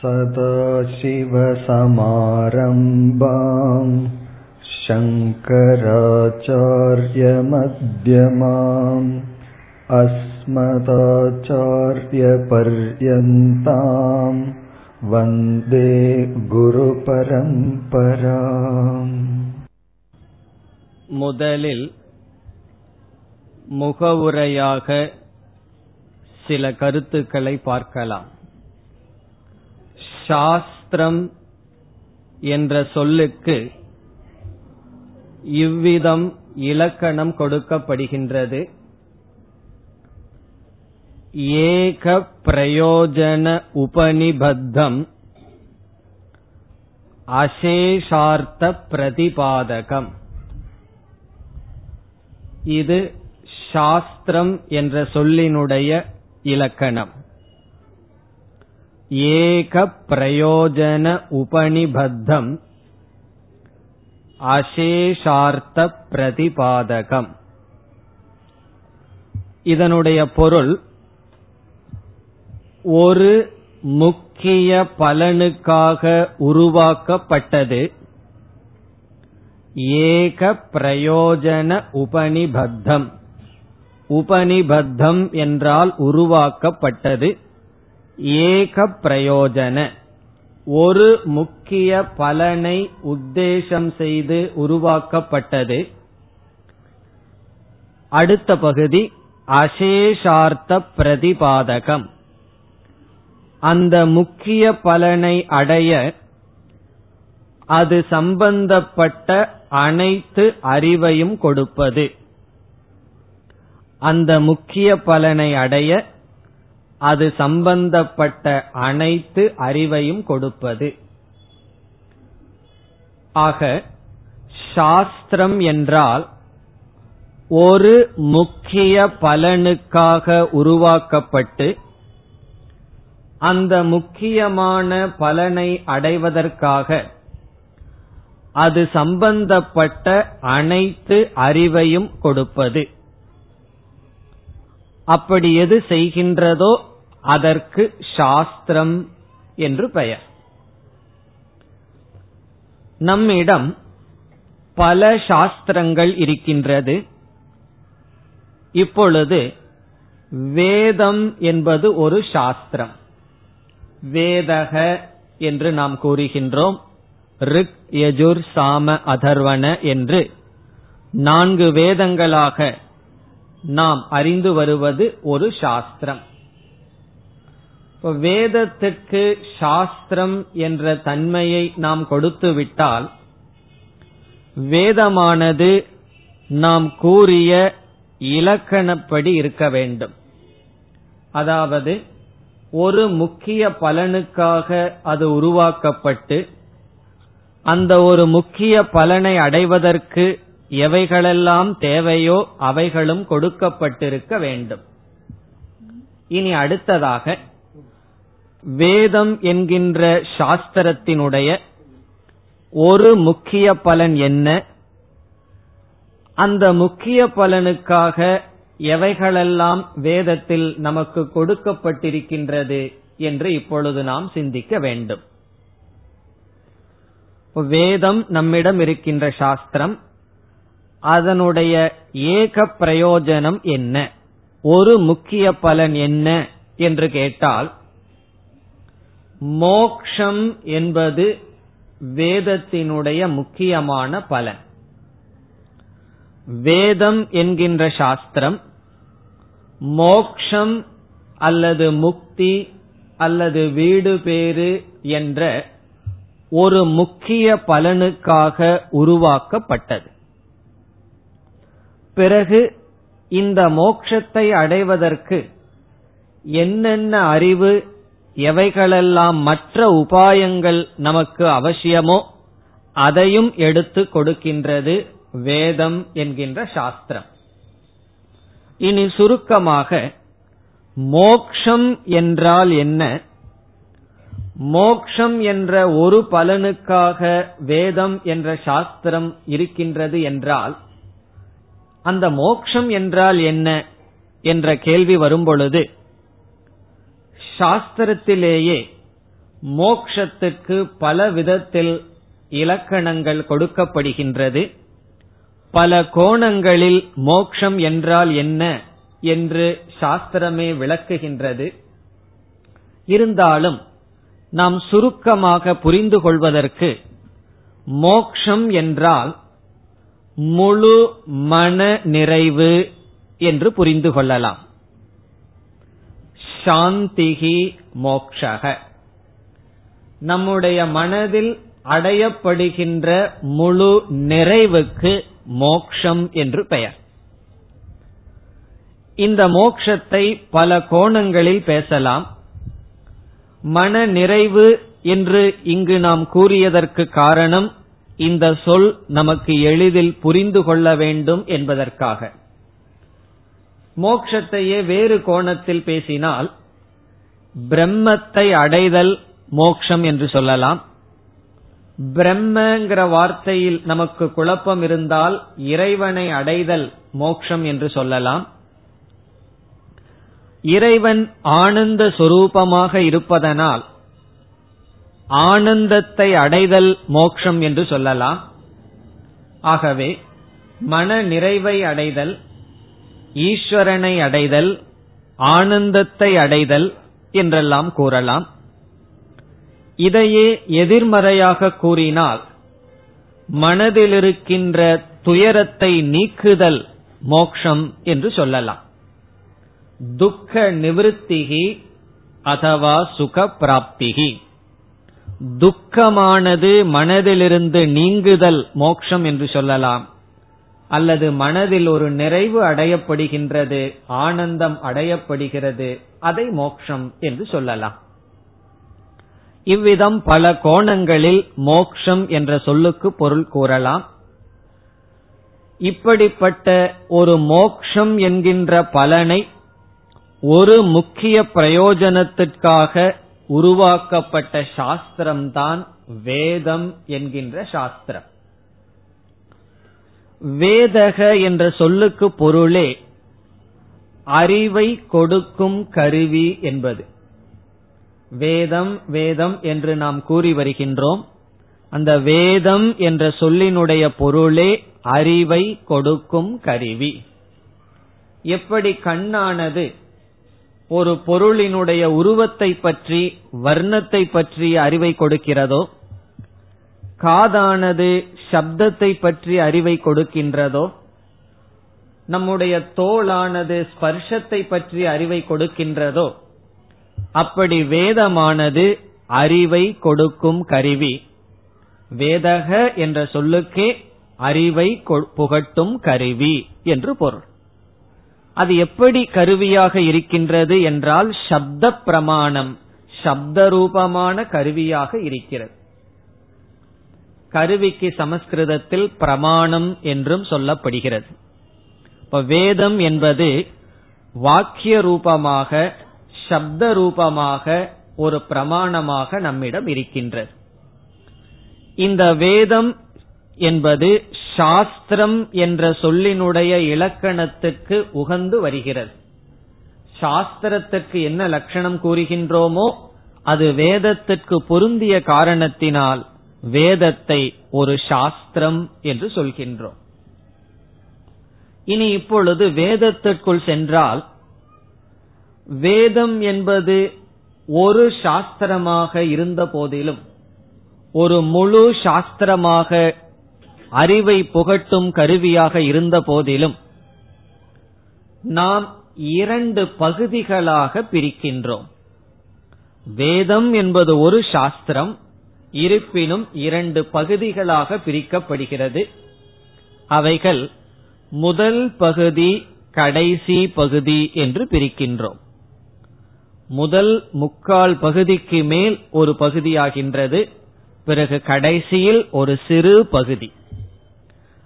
सदाशिवसमारम्भाम् शङ्कराचार्यमध्यमाम् अस्मदाचार्यपर्यन्ताम् वन्दे गुरुपरम्पराम् முதலில் முகவுரையாக சில கருத்துக்களை பார்க்கலாம் சாஸ்திரம் என்ற சொல்லுக்கு இவ்விதம் இலக்கணம் கொடுக்கப்படுகின்றது. ஏக பிரயோஜன உபனிபத்தம் அசேஷார்த்த பிரதிபாதகம். இது சாஸ்திரம் என்ற சொல்லினுடைய இலக்கணம். ஏக பிரயோஜன உபனிபத்தம் அசேஷார்த்த பிரதிபாதகம் இதனுடைய பொருள் ஒரு முக்கிய பலனுக்காக உருவாக்கப்பட்டது ஏக பிரயோஜன உபனிபத்தம் உபனிபத்தம் என்றால் உருவாக்கப்பட்டது. ஏக பிரயோஜன. ஒரு முக்கிய பலனை உத்தேசம் செய்து உருவாக்கப்பட்டது. அடுத்த பகுதி அசேஷார்த்த பிரதிபாதகம். அந்த முக்கிய பலனை அடைய அது சம்பந்தப்பட்ட அனைத்து அறிவையும் கொடுப்பது. அந்த முக்கிய பலனை அடைய அது சம்பந்தப்பட்ட அனைத்து அறிவையும் கொடுப்பது. ஆக சாஸ்திரம் என்றால் ஒரு முக்கிய பலனுக்காக உருவாக்கப்பட்டு அந்த முக்கியமான பலனை அடைவதற்காக அது சம்பந்தப்பட்ட அனைத்து அறிவையும் கொடுப்பது. அப்படி எது செய்கின்றதோ அதற்கு சாஸ்திரம் என்று பெயர். நம்மிடம் பல சாஸ்திரங்கள் இருக்கின்றது. இப்பொழுது வேதம் என்பது ஒரு சாஸ்திரம். வேதக என்று நாம் கூறுகின்றோம். ரிக் யஜுர் சாம அதர்வன என்று நான்கு வேதங்களாக நாம் அறிந்து வருவது ஒரு சாஸ்திரம். வேதத்துக்கு சாஸ்திரம் என்ற தன்மையை நாம் கொடுத்து விட்டால் வேதமானது நாம் கூறிய இலக்கணப்படி இருக்க வேண்டும். அதாவது ஒரு முக்கிய பலனுக்காக அது உருவாக்கப்பட்டு அந்த ஒரு முக்கிய பலனை அடைவதற்கு எவைகளெல்லாம் தேவையோ அவைகளும் கொடுக்கப்பட்டிருக்க வேண்டும். இனி அடுத்ததாக வேதம் என்கின்ற சாஸ்திரத்தினுடைய ஒரு முக்கிய பலன் என்ன? அந்த முக்கிய பலனுக்காக எவைகளெல்லாம் வேதத்தில் நமக்கு கொடுக்கப்பட்டிருக்கின்றது என்று இப்பொழுது நாம் சிந்திக்க வேண்டும். வேதம் நம்மிடம் இருக்கின்ற சாஸ்திரம் அதனுடைய ஏக பிரயோஜனம் என்ன? ஒரு முக்கிய பலன் என்ன என்று கேட்டால் மோக்ஷம் என்பது வேதத்தினுடைய முக்கியமான பலன். வேதம் என்கின்ற சாஸ்திரம் மோக்ஷம் அல்லது முக்தி அல்லது வீடு பேறு என்ற ஒரு முக்கிய பலனுக்காக உருவாக்கப்பட்டது. பிறகு இந்த மோட்சத்தை அடைவதற்கு என்னென்ன அறிவு எவைகளெல்லாம் மற்ற உபாயங்கள் நமக்கு அவசியமோ அதையும் எடுத்து கொடுக்கின்றது வேதம் என்கின்ற சாஸ்திரம். இனி சுருக்கமாக மோக்ஷம் என்றால் என்ன? மோக்ஷம் என்ற ஒரு பலனுக்காக வேதம் என்ற சாஸ்திரம் இருக்கின்றது என்றால் அந்த மோக்ஷம் என்றால் என்ன என்ற கேள்வி வரும்பொழுது சாஸ்திரத்திலேயே மோக்ஷத்துக்கு பல விதத்தில் இலக்கணங்கள் கொடுக்கப்படுகின்றது. பல கோணங்களில் மோக்ஷம் என்றால் என்ன என்று சாஸ்திரமே விளக்குகின்றது. இருந்தாலும் நாம் சுருக்கமாக புரிந்து கொள்வதற்கு மோக்ஷம் என்றால் முழு மன நிறைவு என்று புரிந்து கொள்ளலாம். சாந்திகி மோக்ஷக. நம்முடைய மனதில் அடையப்படுகின்ற முழு நிறைவுக்கு மோக்ஷம் என்று பெயர். இந்த மோக்ஷத்தை பல கோணங்களில் பேசலாம். மன நிறைவு என்று இங்கு நாம் கூறியதற்கு காரணம் இந்த சொல் நமக்கு எளிதில் புரிந்து கொள்ள வேண்டும் என்பதற்காக. மோக்ஷத்தையே வேறு கோணத்தில் பேசினால் பிரம்மத்தை அடைதல் மோக்ஷம் என்று சொல்லலாம். பிரம்மங்கிற வார்த்தையில் நமக்கு குழப்பம் இருந்தால் இறைவனை அடைதல் மோக்ஷம் என்று சொல்லலாம். இறைவன் ஆனந்த சொரூபமாக இருப்பதனால் ஆனந்தத்தை அடைதல் மோக்ஷம் என்று சொல்லலாம். ஆகவே மன நிறைவை அடைதல் ஈஸ்வரனை அடைதல் ஆனந்தத்தை அடைதல் என்றெல்லாம் கூறலாம். இதையே எதிர்மறையாக கூறினால் மனதில் இருக்கின்ற துயரத்தை நீக்குதல் மோக்ஷம் என்று சொல்லலாம். துக்க நிவத்திகி அதவா சுக பிராப்திகி துக்கமானது மனதிலிருந்து நீங்குதல் மோக்ஷம் என்று சொல்லலாம். அல்லது மனதில் ஒரு நிறைவு அடையப்படுகின்றது ஆனந்தம் அடையப்படுகிறது அதை மோக்ஷம் என்று சொல்லலாம். இவ்விதம் பல கோணங்களில் மோக்ஷம் என்ற சொல்லுக்கு பொருள் கூறலாம். இப்படிப்பட்ட ஒரு மோக்ஷம் என்கின்ற பலனை ஒரு முக்கிய பிரயோஜனத்திற்காக உருவாக்கப்பட்ட சாஸ்திரம்தான் வேதம் என்கின்ற சாஸ்திரம். வேதக என்ற சொல்லுக்கு பொருளே அறிவை கொடுக்கும் கருவி என்பது. வேதம் வேதம் என்று நாம் கூறி வருகின்றோம். அந்த வேதம் என்ற சொல்லினுடைய பொருளே அறிவை கொடுக்கும் கருவி. எப்படி கண்ணானது ஒரு பொருளினுடைய உருவத்தை பற்றி வர்ணத்தை பற்றி அறிவை கொடுக்கிறதோ காதானது சப்தத்தை பற்றி அறிவை கொடுக்கின்றதோ நம்முடைய தோளானது ஸ்பர்ஷத்தை பற்றி அறிவை கொடுக்கின்றதோ அப்படி வேதமானது அறிவை கொடுக்கும் கருவி. வேதக என்ற சொல்லுக்கே அறிவை புகட்டும் கருவி என்று பொருள். அது எப்படி கருவியாக இருக்கின்றது என்றால் சப்த பிரமாணம் சப்த ரூபமான கருவியாக இருக்கிறது. கருவிக்கு சமஸ்கிருதத்தில் பிரமாணம் என்றும் சொல்லப்படுகிறது. இப்ப வேதம் என்பது வாக்கிய ரூபமாக சப்த ரூபமாக ஒரு பிரமாணமாக நம்மிடம் இருக்கின்றது. இந்த வேதம் என்பது சாஸ்திரம் என்ற சொல்லினுடைய இலக்கணத்துக்கு உகந்து வருகிறது. சாஸ்திரத்துக்கு என்ன லட்சணம் கூறுகின்றோமோ அது வேதத்திற்கு பொருந்திய காரணத்தினால் வேதத்தை ஒரு சாஸ்திரம் என்று சொல்கின்றோம். இனி இப்பொழுது வேதத்திற்குள் சென்றால் வேதம் என்பது ஒரு சாஸ்திரமாக இருந்த போதிலும் ஒரு முழு சாஸ்திரமாக அறிவை புகட்டும் கருவியாக இருந்த போதிலும் நாம் இரண்டு பகுதிகளாக பிரிக்கின்றோம். வேதம் என்பது ஒரு சாஸ்திரம் இருப்பினும் இரண்டு பகுதிகளாக பிரிக்கப்படுகிறது. அவைகள் முதல் பகுதி கடைசி பகுதி என்று பிரிக்கின்றோம். முதல் முக்கால் பகுதிக்கு மேல் ஒரு பகுதியாகின்றது பிறகு கடைசியில் ஒரு சிறு பகுதி.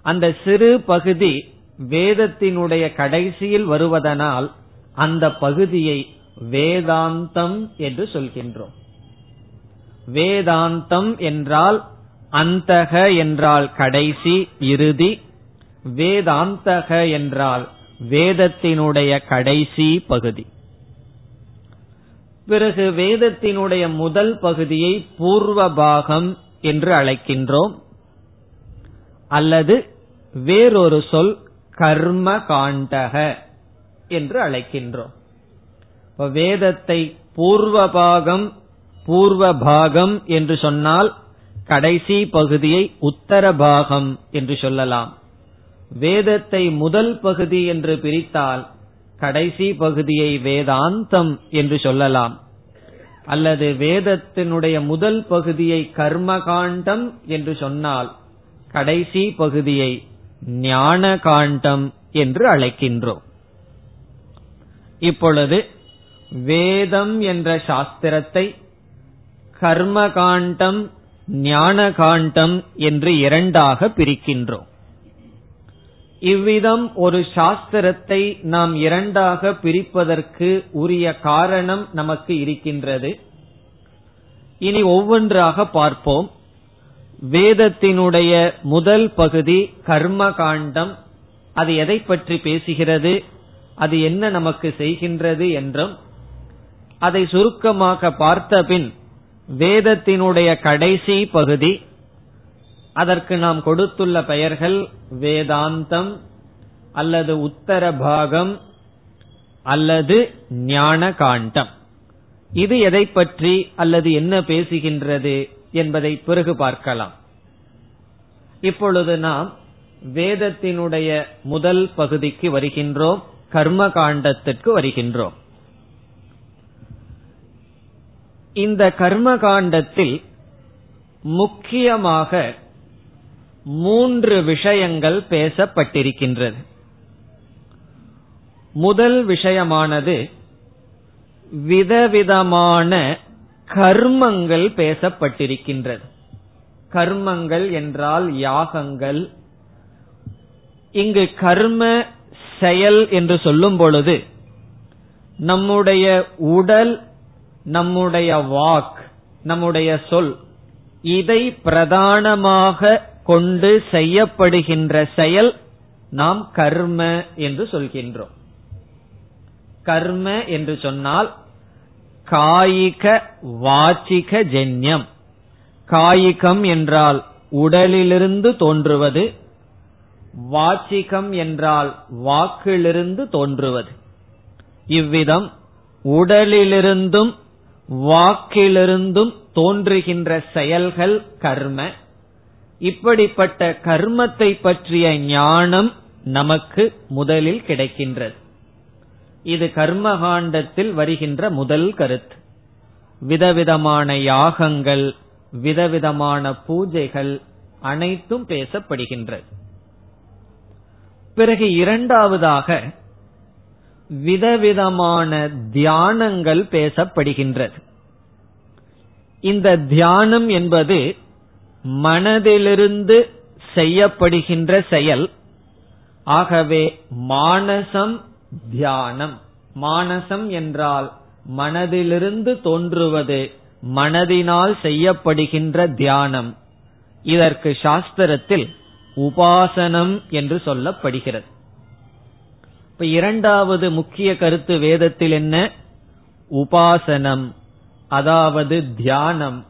அந்த சிறு பகுதி வேதத்தினுடைய கடைசியில் வருவதனால் அந்த பகுதியை வேதாந்தம் என்று சொல்கின்றோம். வேதாந்தம் என்றால் அந்தக என்றால் கடைசி இறுதி. வேதாந்தக என்றால் வேதத்தினுடைய கடைசி பகுதி. பிறகு வேதத்தினுடைய முதல் பகுதியை பூர்வ பாகம் என்று அழைக்கின்றோம். அல்லது வேறொரு சொல் கர்ம காண்டக என்று அழைக்கின்றோம். வேதத்தை பூர்வ பாகம் பூர்வ பாகம் என்று சொன்னால் கடைசி பகுதியை உத்தர பாகம் என்று சொல்லலாம். வேதத்தை முதல் பகுதி என்று பிரித்தால் கடைசி பகுதியை வேதாந்தம் என்று சொல்லலாம். அல்லது வேதத்தினுடைய முதல் பகுதியை கர்மகாண்டம் என்று சொன்னால் கடைசி பகுதியை ஞான காண்டம் என்று அழைக்கின்றோம். இப்பொழுது வேதம் என்ற சாஸ்திரத்தை கர்மகாண்டம் ஞான காண்டம் என்று இரண்டாக பிரிக்கின்றோம். இவ்விதம் ஒரு சாஸ்திரத்தை நாம் இரண்டாக பிரிப்பதற்கு உரிய காரணம் நமக்கு இருக்கின்றது. இனி ஒவ்வொன்றாக பார்ப்போம். வேதத்தினுடைய முதல் பகுதி கர்ம காண்டம் அது எதை பற்றி பேசுகிறது? அது என்ன நமக்கு செய்கின்றது என்றும் அதை சுருக்கமாக பார்த்த பின் வேதத்தினுடைய கடைசி பகுதி அதற்கு நாம் கொடுத்துள்ள பெயர்கள் வேதாந்தம் அல்லது உத்தர பாகம் அல்லது ஞான காண்டம் இது எதை பற்றி அல்லது என்ன பேசுகின்றது? என்பதை பிறகு பார்க்கலாம். இப்பொழுது நாம் வேதத்தினுடைய முதல் பகுதிக்கு வருகின்றோம் கர்ம காண்டத்திற்கு வருகின்றோம். இந்த கர்ம காண்டத்தில் முக்கியமாக மூன்று விஷயங்கள் பேசப்பட்டிருக்கின்றது. முதல் விஷயமானது விதவிதமான கர்மங்கள் பேசப்பட்டிருக்கின்றது. கர்மங்கள் என்றால் யாகங்கள். இங்கு கர்ம செயல் என்று சொல்லும் பொழுது நம்முடைய உடல் நம்முடைய வாக் நம்முடைய சொல் இதை பிரதானமாக கொண்டு செய்யப்படுகின்ற செயல் நாம் கர்ம என்று சொல்கின்றோம். கர்ம என்று சொன்னால் காயிக வாச்சிக ஜென்யம். காயிகம் என்றால் உடலிலிருந்து தோன்றுவது வாச்சிகம் என்றால் வாக்கிலிருந்து தோன்றுவது. இவ்விதம் உடலிலிருந்தும் வாக்கிலிருந்தும் தோன்றுகின்ற செயல்கள் கர்ம. இப்படிப்பட்ட கர்மத்தை பற்றிய ஞானம் நமக்கு முதலில் கிடைக்கின்றது. இது கர்மகாண்டத்தில் வருகின்ற முதல் கருத்து. விதவிதமான யாகங்கள் விதவிதமான பூஜைகள் அனைத்தும் பேசப்படுகின்றது. பிறகு இரண்டாவதாக விதவிதமான தியானங்கள் பேசப்படுகின்றது. இந்த தியானம் என்பது மனதிலிருந்து செய்யப்படுகின்ற செயல். ஆகவே மானசம் தியானம். மானசம் என்றால் மனதிலிருந்து தோன்றுவது மனதினால் செய்யப்படுகின்ற தியானம். இதற்கு சாஸ்திரத்தில் உபாசனம் என்று சொல்லப்படுகிறது. இப்ப இரண்டாவது முக்கிய கருத்து வேதத்தில் என்ன? உபாசனம் அதாவது தியானம்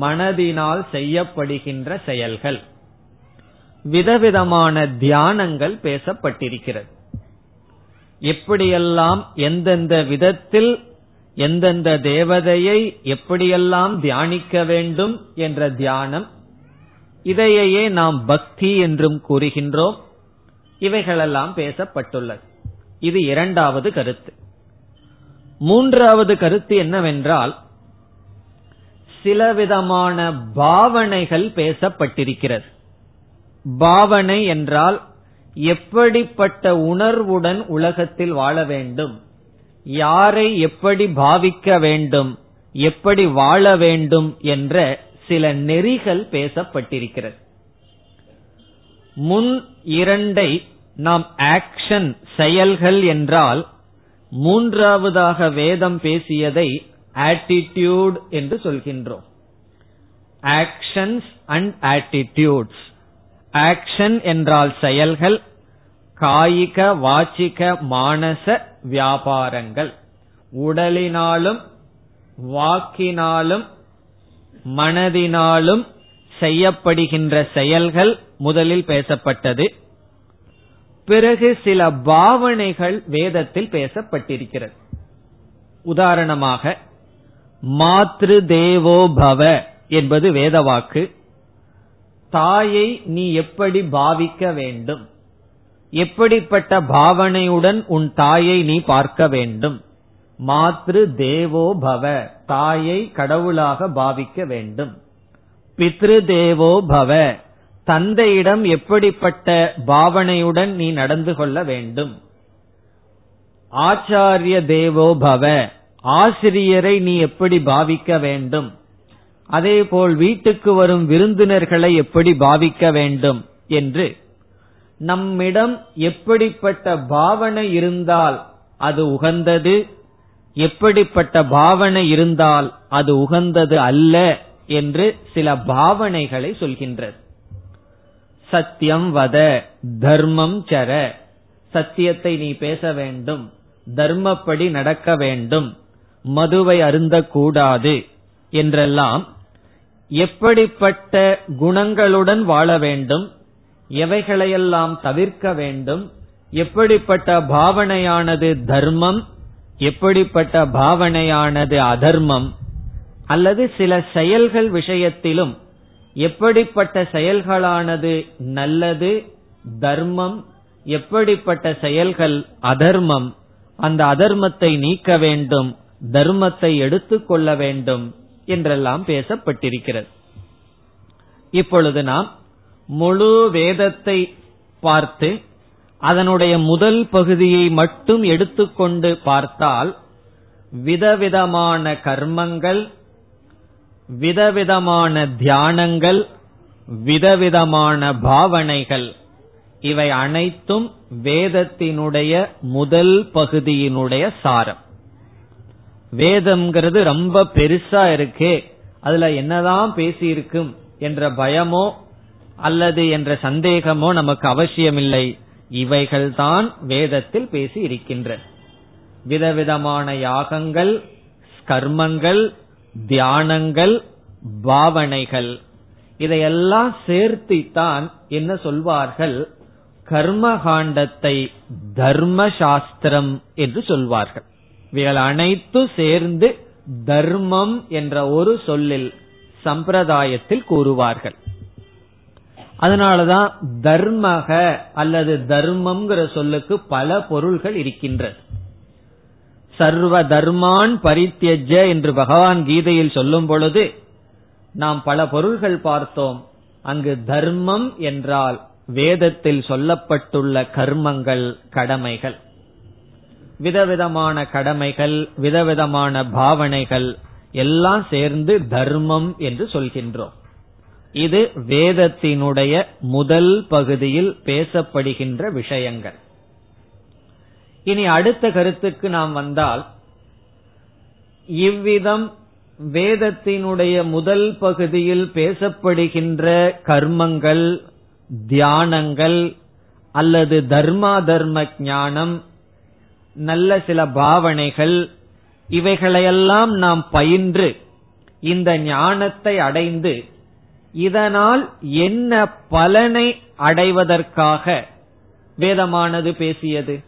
மனதினால் செய்யப்படுகின்ற செயல்கள். விதவிதமான தியானங்கள் பேசப்பட்டிருக்கிறது. எப்படியெல்லாம் எந்தெந்த விதத்தில் எந்தெந்த தேவதையை எப்படியெல்லாம் தியானிக்க வேண்டும் என்ற தியானம் இதையே நாம் பக்தி என்றும் கூறுகின்றோம். இவைகளெல்லாம் பேசப்பட்டுள்ளது. இது இரண்டாவது கருத்து. மூன்றாவது கருத்து என்னவென்றால் சில விதமான பாவனைகள் பேசப்பட்டிருக்கிறது. பாவனை என்றால் எப்படிப்பட்ட உணர்வுடன் உலகத்தில் வாழ வேண்டும்? யாரை எப்படி பாவிக்க வேண்டும்? எப்படி வாழ வேண்டும் என்ற சில நெறிகள் பேசப்பட்டிருக்கிறது. முன் இரண்டை நாம் ஆக்ஷன் செயல்கள் என்றால் மூன்றாவதாக வேதம் பேசியதை ஆட்டிடியூட் என்று சொல்கின்றோம். ஆக்ஷன்ஸ் அண்ட் ஆட்டிடியூட்ஸ் ஆக்ஷன் என்றால் செயல்கள் காயிக வாச்சிக மானச வியாபாரங்கள். உடலினாலும் வாக்கினாலும் மனதினாலும் செய்யப்படுகின்ற செயல்கள் முதலில் பேசப்பட்டது. பிறகு சில பாவனைகள் வேதத்தில் பேசப்பட்டிருக்கிறது. உதாரணமாக மாத்ரு தேவோ பவ என்பது வேத வாக்கு தாயை நீ எப்படி பாவிக்க வேண்டும்? எப்படிப்பட்ட பாவனையுடன் உன் தாயை நீ பார்க்க வேண்டும்? மாத்ரு தேவோ பவ தாயை கடவுளாக பாவிக்க வேண்டும். பித்ரு தேவோ பவ தந்தையிடம் எப்படிப்பட்ட பாவனையுடன் நீ நடந்து கொள்ள வேண்டும்? ஆச்சாரிய தேவோ பவ ஆசிரியரை நீ எப்படி பாவிக்க வேண்டும்? அதேபோல் வீட்டுக்கு வரும் விருந்தினர்களை எப்படி பாவிக்க வேண்டும் என்று. நம்மிடம் எப்படிப்பட்ட பாவனை இருந்தால் அது உகந்தது எப்படிப்பட்ட பாவனை இருந்தால் அது உகந்தது அல்ல என்று சில பாவனைகளை சொல்கின்றது. சத்தியம் வத தர்மம் சர. சத்தியத்தை நீ பேச வேண்டும் தர்மப்படி நடக்க வேண்டும் மதுவை அருந்தக்கூடாது என்றெல்லாம் எப்படிப்பட்ட குணங்களுடன் வாழ வேண்டும் எவைகளையெல்லாம் தவிர்க்க வேண்டும் எப்படிப்பட்ட பாவனையானது தர்மம் எப்படிப்பட்ட பாவனையானது அதர்மம் அல்லது சில செயல்கள் விஷயத்திலும் எப்படிப்பட்ட செயல்களானது நல்லது தர்மம் எப்படிப்பட்ட செயல்கள் அதர்மம் அந்த அதர்மத்தை நீக்க வேண்டும் தர்மத்தை எடுத்துக்கொள்ள வேண்டும். என்றெல்லாம் பேசப்பட்டிருக்கிறது. இப்பொழுது நாம் முழு வேதத்தை பார்த்து அதனுடைய முதல் பகுதியை மட்டும் எடுத்துக்கொண்டு பார்த்தால் விதவிதமான கர்மங்கள் விதவிதமான தியானங்கள் விதவிதமான பாவனைகள் இவை அனைத்தும் வேதத்தினுடைய முதல் பகுதியினுடைய சாரம். வேதம்ங்கிறது ரொம்ப பெருசா இருக்கே அதுல என்னதான் பேசியிருக்கும் என்ற பயமோ அல்லது என்ற சந்தேகமோ நமக்கு அவசியமில்லை. இவைகள்தான் வேதத்தில் பேசி இருக்கின்ற விதவிதமான யாகங்கள் கர்மங்கள் தியானங்கள் பாவனைகள். இதையெல்லாம் சேர்த்தித்தான் என்ன சொல்வார்கள்? கர்மகாண்டத்தை தர்ம சாஸ்திரம் என்று சொல்வார்கள். இவைகள் அனைத்து சேர்ந்து தர்மம் என்ற ஒரு சொல்லில் சம்பிரதாயத்தில் கூறுவார்கள். அதனாலதான் தர்மக அல்லது தர்மம்ங்கிற சொல்லுக்கு பல பொருள்கள் இருக்கின்றது. சர்வ தர்மான் பரித்தியஜ என்று பகவான் கீதையில் சொல்லும் பொழுது நாம் பல பொருள்கள் பார்த்தோம். அங்கு தர்மம் என்றால் வேதத்தில் சொல்லப்பட்டுள்ள கர்மங்கள் கடமைகள். விதவிதமான கடமைகள் விதவிதமான பாவனைகள் எல்லாம் சேர்ந்து தர்மம் என்று சொல்கின்றோம். இது வேதத்தினுடைய முதல் பகுதியில் பேசப்படுகின்ற விஷயங்கள். இனி அடுத்த கருத்துக்கு நாம் வந்தால் இவ்விதம் வேதத்தினுடைய முதல் பகுதியில் பேசப்படுகின்ற கர்மங்கள் தியானங்கள் அல்லது தர்மா தர்ம ஞானம் நல்ல சில பாவனைகள் இவைகளையெல்லாம் நாம் பயின்று இந்த ஞானத்தை அடைந்து இதனால் என்ன பலனை அடைவதற்காக வேதமானது பேசியது?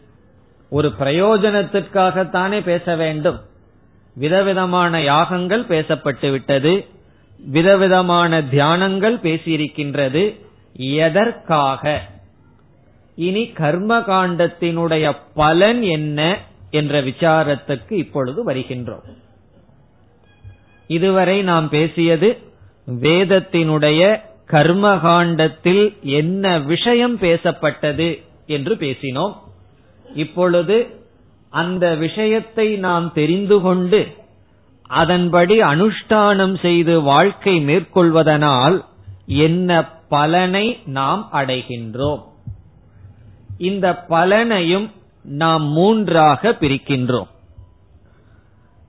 ஒரு பிரயோஜனத்திற்காகத்தானே பேச வேண்டும். விதவிதமான யாகங்கள் பேசப்பட்டு விட்டது. விதவிதமான தியானங்கள் பேசியிருக்கின்றது. எதற்காக? இனி கர்ம காண்டத்தினுடைய பலன் என்ன என்ற விசாரத்துக்கு இப்பொழுது வருகின்றோம். இதுவரை நாம் பேசியது வேதத்தினுடைய கர்மகாண்டத்தில் என்ன விஷயம் பேசப்பட்டது என்று பேசினோம். இப்பொழுது அந்த விஷயத்தை நாம் தெரிந்து கொண்டு அதன்படி அனுஷ்டானம் செய்து வாழ்க்கை மேற்கொள்வதனால் என்ன பலனை நாம் அடைகின்றோம். இந்த பலனையும் நாம் மூன்றாக பிரிக்கின்றோம்.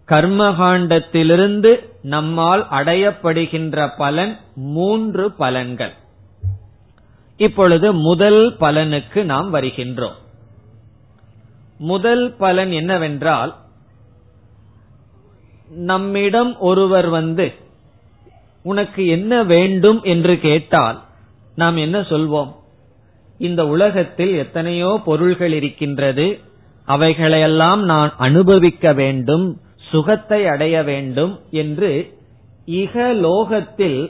கர்மகாண்டத்திலிருந்து நம்மால் அடையப்படுகின்ற பலன் மூன்று பலன்கள். இப்பொழுது முதல் பலனுக்கு நாம் வருகின்றோம். முதல் பலன் என்னவென்றால் நம்மிடம் ஒருவர் வந்து உனக்கு என்ன வேண்டும்? என்று கேட்டால் நாம் என்ன சொல்வோம்? இந்த உலகத்தில் எத்தனையோ பொருள்கள் இருக்கின்றது. அவைகளையெல்லாம் நான் அனுபவிக்க வேண்டும் சுகத்தை அடைய வேண்டும் என்று இகலோகத்தில்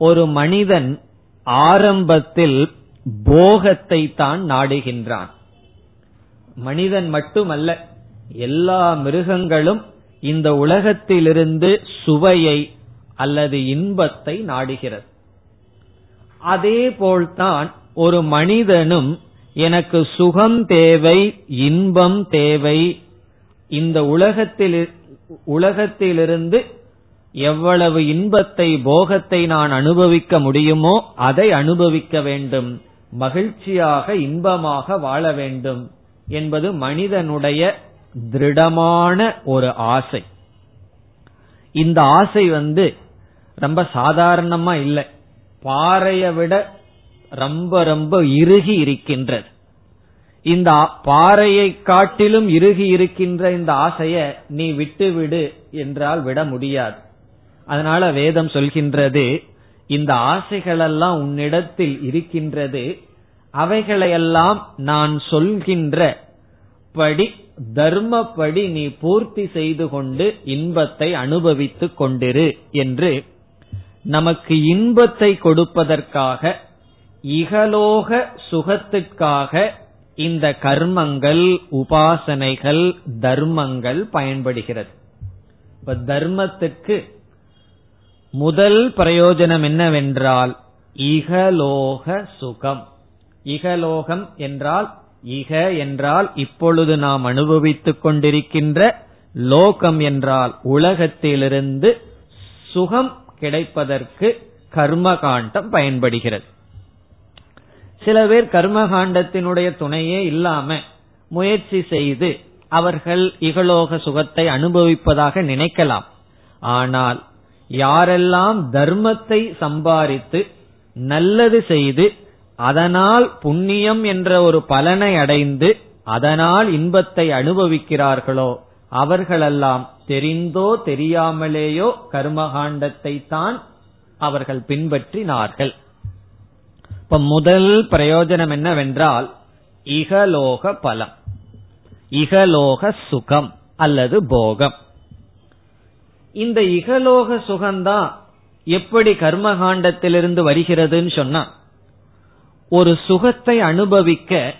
ஒரு மனிதன் ஆரம்பத்தில் போகத்தை தான் நாடுகின்றான். மனிதன் மட்டுமல்ல எல்லா மிருகங்களும் இந்த உலகத்திலிருந்து சுவையை அல்லது இன்பத்தை நாடுகிறது. அதே போல்தான் ஒரு மனிதனும் எனக்கு சுகம் தேவை இன்பம் தேவை. இந்த உலகத்தில் உலகத்திலிருந்து எவ்வளவு இன்பத்தை போகத்தை நான் அனுபவிக்க முடியுமோ அதை அனுபவிக்க வேண்டும். மகிழ்ச்சியாக இன்பமாக வாழ வேண்டும் என்பது மனிதனுடைய திருடமான ஒரு ஆசை. இந்த ஆசை வந்து ரொம்ப சாதாரணமா இல்லை. பாறைய விட ரொம்ப ரொம்ப இறுகி இருக்கின்றது. இந்த பாறையை காட்டிலும் இறுகி இருக்கின்ற இந்த ஆசைய நீ விட்டு விடு என்றால் விட முடியாது. அதனால வேதம் சொல்கின்றது இந்த ஆசைகளெல்லாம் உன்னிடத்தில் இருக்கின்றது அவைகளையெல்லாம் நான் சொல்கின்ற படி தர்மப்படி நீ பூர்த்தி செய்து கொண்டு இன்பத்தை அனுபவித்துக் கொண்டிரு என்று நமக்கு இன்பத்தை கொடுப்பதற்காக இகலோக சுகத்துக்காக இந்த கர்மங்கள் உபாசனைகள் தர்மங்கள் பயன்படுகிறது. இப்ப தர்மத்துக்கு முதல் பிரயோஜனம் என்னவென்றால் இகலோக சுகம். இகலோகம் என்றால் இக என்றால் இப்பொழுது நாம் அனுபவித்துக் கொண்டிருக்கின்ற லோகம் என்றால் உலகத்திலிருந்து சுகம் கிடைப்பதற்கு கர்மகாண்டம் பயன்படுகிறது. சில பேர் கர்மகாண்டத்தினுடைய துணையே இல்லாம முயற்சி செய்து அவர்கள் இகலோக சுகத்தை அனுபவிப்பதாக நினைக்கலாம். ஆனால் யாரெல்லாம் தர்மத்தை சம்பாதித்து நல்லது செய்து அதனால் புண்ணியம் என்ற ஒரு பலனை அடைந்து அதனால் இன்பத்தை அனுபவிக்கிறார்களோ அவர்களெல்லாம் தெரிந்தோ தெரியாமலேயோ கர்மகாண்டத்தை தான் அவர்கள் பின்பற்றினார்கள். இப்ப முதல் பிரயோஜனம் என்னவென்றால் இகலோக பலம். இகலோக சுகம் அல்லது போகம். இந்த இகலோக சுகம்தான் எப்படி கர்மகாண்டத்திலிருந்து வருகிறதுன்னு சொன்னா ஒரு சுகத்தை அனுபவிக்க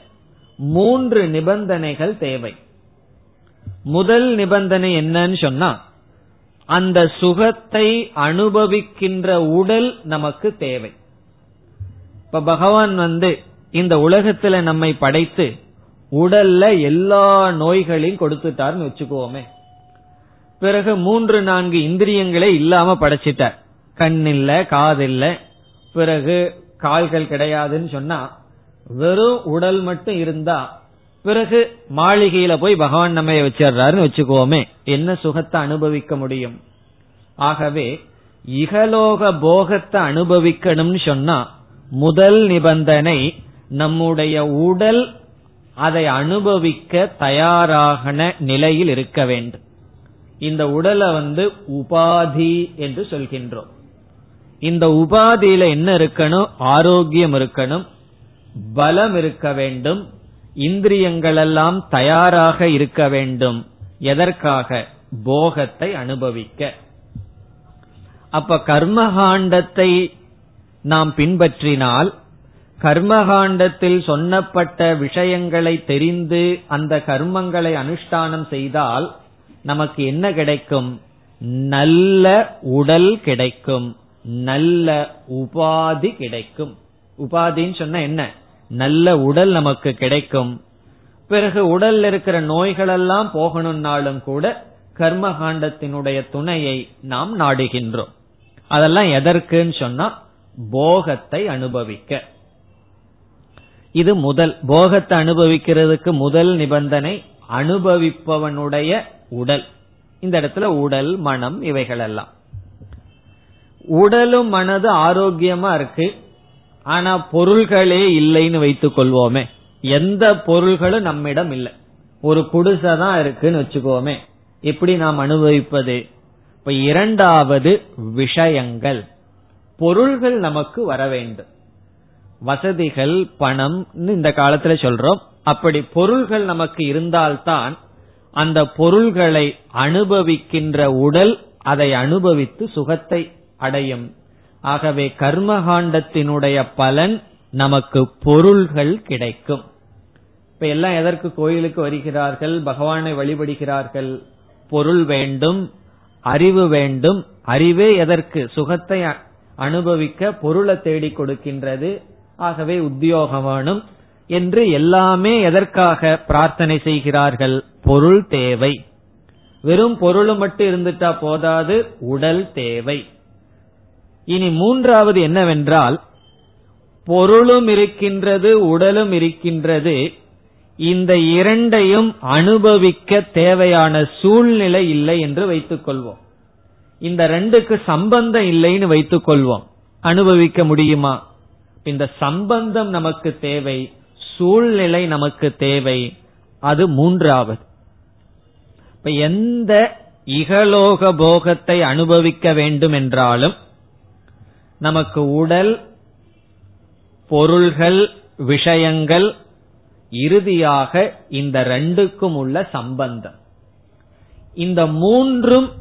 மூன்று நிபந்தனைகள் தேவை. முதல் நிபந்தனை என்னன்னு சொன்னா அந்த சுகத்தை அனுபவிக்கின்ற உடல் நமக்கு தேவை. இப்ப பகவான் வந்து இந்த உலகத்துல நம்மை படைத்து உடல்ல எல்லா நோய்களையும் கொடுத்துட்டாருன்னு வச்சுக்கோமே. பிறகு மூன்று நான்கு இந்திரியங்களே இல்லாம படைச்சிட்டார். கண் இல்ல காது இல்ல பிறகு கால்கள் கிடையாதுன்னு சொன்னா வெறும் உடல் மட்டும் இருந்தா பிறகு மாளிகையில போய் பகவான் நம்ம வச்சிடுறாருன்னு வச்சுக்கோமே. என்ன சுகத்தை அனுபவிக்க முடியும்? ஆகவே இகலோக போகத்தை அனுபவிக்கணும்னு சொன்னா முதல் நிபந்தனை நம்முடைய உடல் அதை அனுபவிக்க தயாராகன நிலையில் இருக்க வேண்டும். இந்த உடலை வந்து உபாதி என்று சொல்கின்றோம். இந்த உபாதியில என்ன இருக்கணும்? ஆரோக்கியம் இருக்கணும். பலம் இருக்க வேண்டும். இந்திரியங்கள் எல்லாம் தயாராக இருக்க வேண்டும். எதற்காக? போகத்தை அனுபவிக்க. அப்ப கர்மகாண்டத்தை நாம் பின்பற்றினால் கர்மகாண்டத்தில் சொன்னப்பட்ட விஷயங்களை தெரிந்து அந்த கர்மங்களை அனுஷ்டானம் செய்தால் நமக்கு என்ன கிடைக்கும்? நல்ல உடல் கிடைக்கும். நல்ல உபாதி கிடைக்கும். உபாதின்னு சொன்ன என்ன? நல்ல உடல் நமக்கு கிடைக்கும். பிறகு உடல்ல இருக்கிற நோய்களெல்லாம் போகணும்னாலும் கூட கர்மகாண்டத்தினுடைய துணையை நாம் நாடுகின்றோம். அதெல்லாம் எதற்குன்னு சொன்னா போகத்தை அனுபவிக்க. இது முதல். போகத்தை அனுபவிக்கிறதுக்கு முதல் நிபந்தனை அனுபவிப்பவனுடைய உடல். இந்த இடத்துல உடல் மனம் இவைகள் எல்லாம் உடலும் மனது ஆரோக்கியமா இருக்கு. ஆனா பொருள்களே இல்லைன்னு வைத்துக் கொள்வோமே. எந்த பொருள்களும் நம்மிடம் இல்லை. ஒரு குடிசை தான் இருக்குன்னு வச்சுக்கோமே. எப்படி நாம் அனுபவிப்பது? இப்ப இரண்டாவது விஷயங்கள். பொருள்கள் நமக்கு வர வேண்டும். வசதிகள் பணம் இந்த காலத்துல சொல்றோம். அப்படி பொருள்கள் நமக்கு இருந்தால்தான் அந்த பொருள்களை அனுபவிக்கின்ற உடல் அதை அனுபவித்து சுகத்தை அடையும். ஆகவே கர்மகாண்டத்தினுடைய பலன் நமக்கு பொருள்கள் கிடைக்கும். இப்ப எல்லாம் எதற்கு கோயிலுக்கு வருகிறார்கள்? பகவானை வழிபடுகிறார்கள். பொருள் வேண்டும் அறிவு வேண்டும். அறிவே எதற்கு? சுகத்தை அனுபவிக்க பொருளை தேடி கொடுக்கின்றது. ஆகவே உத்தியோகம் வேணும் என்று எல்லாமே எதற்காக பிரார்த்தனை செய்கிறார்கள்? பொருள் தேவை. வெறும் பொருள் மட்டும் இருந்துட்டா போதாது உடல் தேவை. இனி மூன்றாவது என்னவென்றால் பொருளும் இருக்கின்றது உடலும் இருக்கின்றது. இந்த இரண்டையும் அனுபவிக்க தேவையான சூழ்நிலை இல்லை என்று வைத்துக் கொள்வோம். இந்த ரெண்டுக்கு சம்பந்தம் இல்லைன்னு வைத்துக் கொள்வோம் அனுபவிக்க முடியுமா? இந்த சம்பந்தம் நமக்கு தேவை சூழ்நிலை நமக்கு தேவை அது மூன்றாவது. இப்ப எந்த இகலோக போகத்தை அனுபவிக்க வேண்டும் என்றாலும் நமக்கு உடல் பொருள்கள் விஷயங்கள் இறுதியாக இந்த ரெண்டுக்கும் உள்ள சம்பந்தம். இந்த மூன்றும்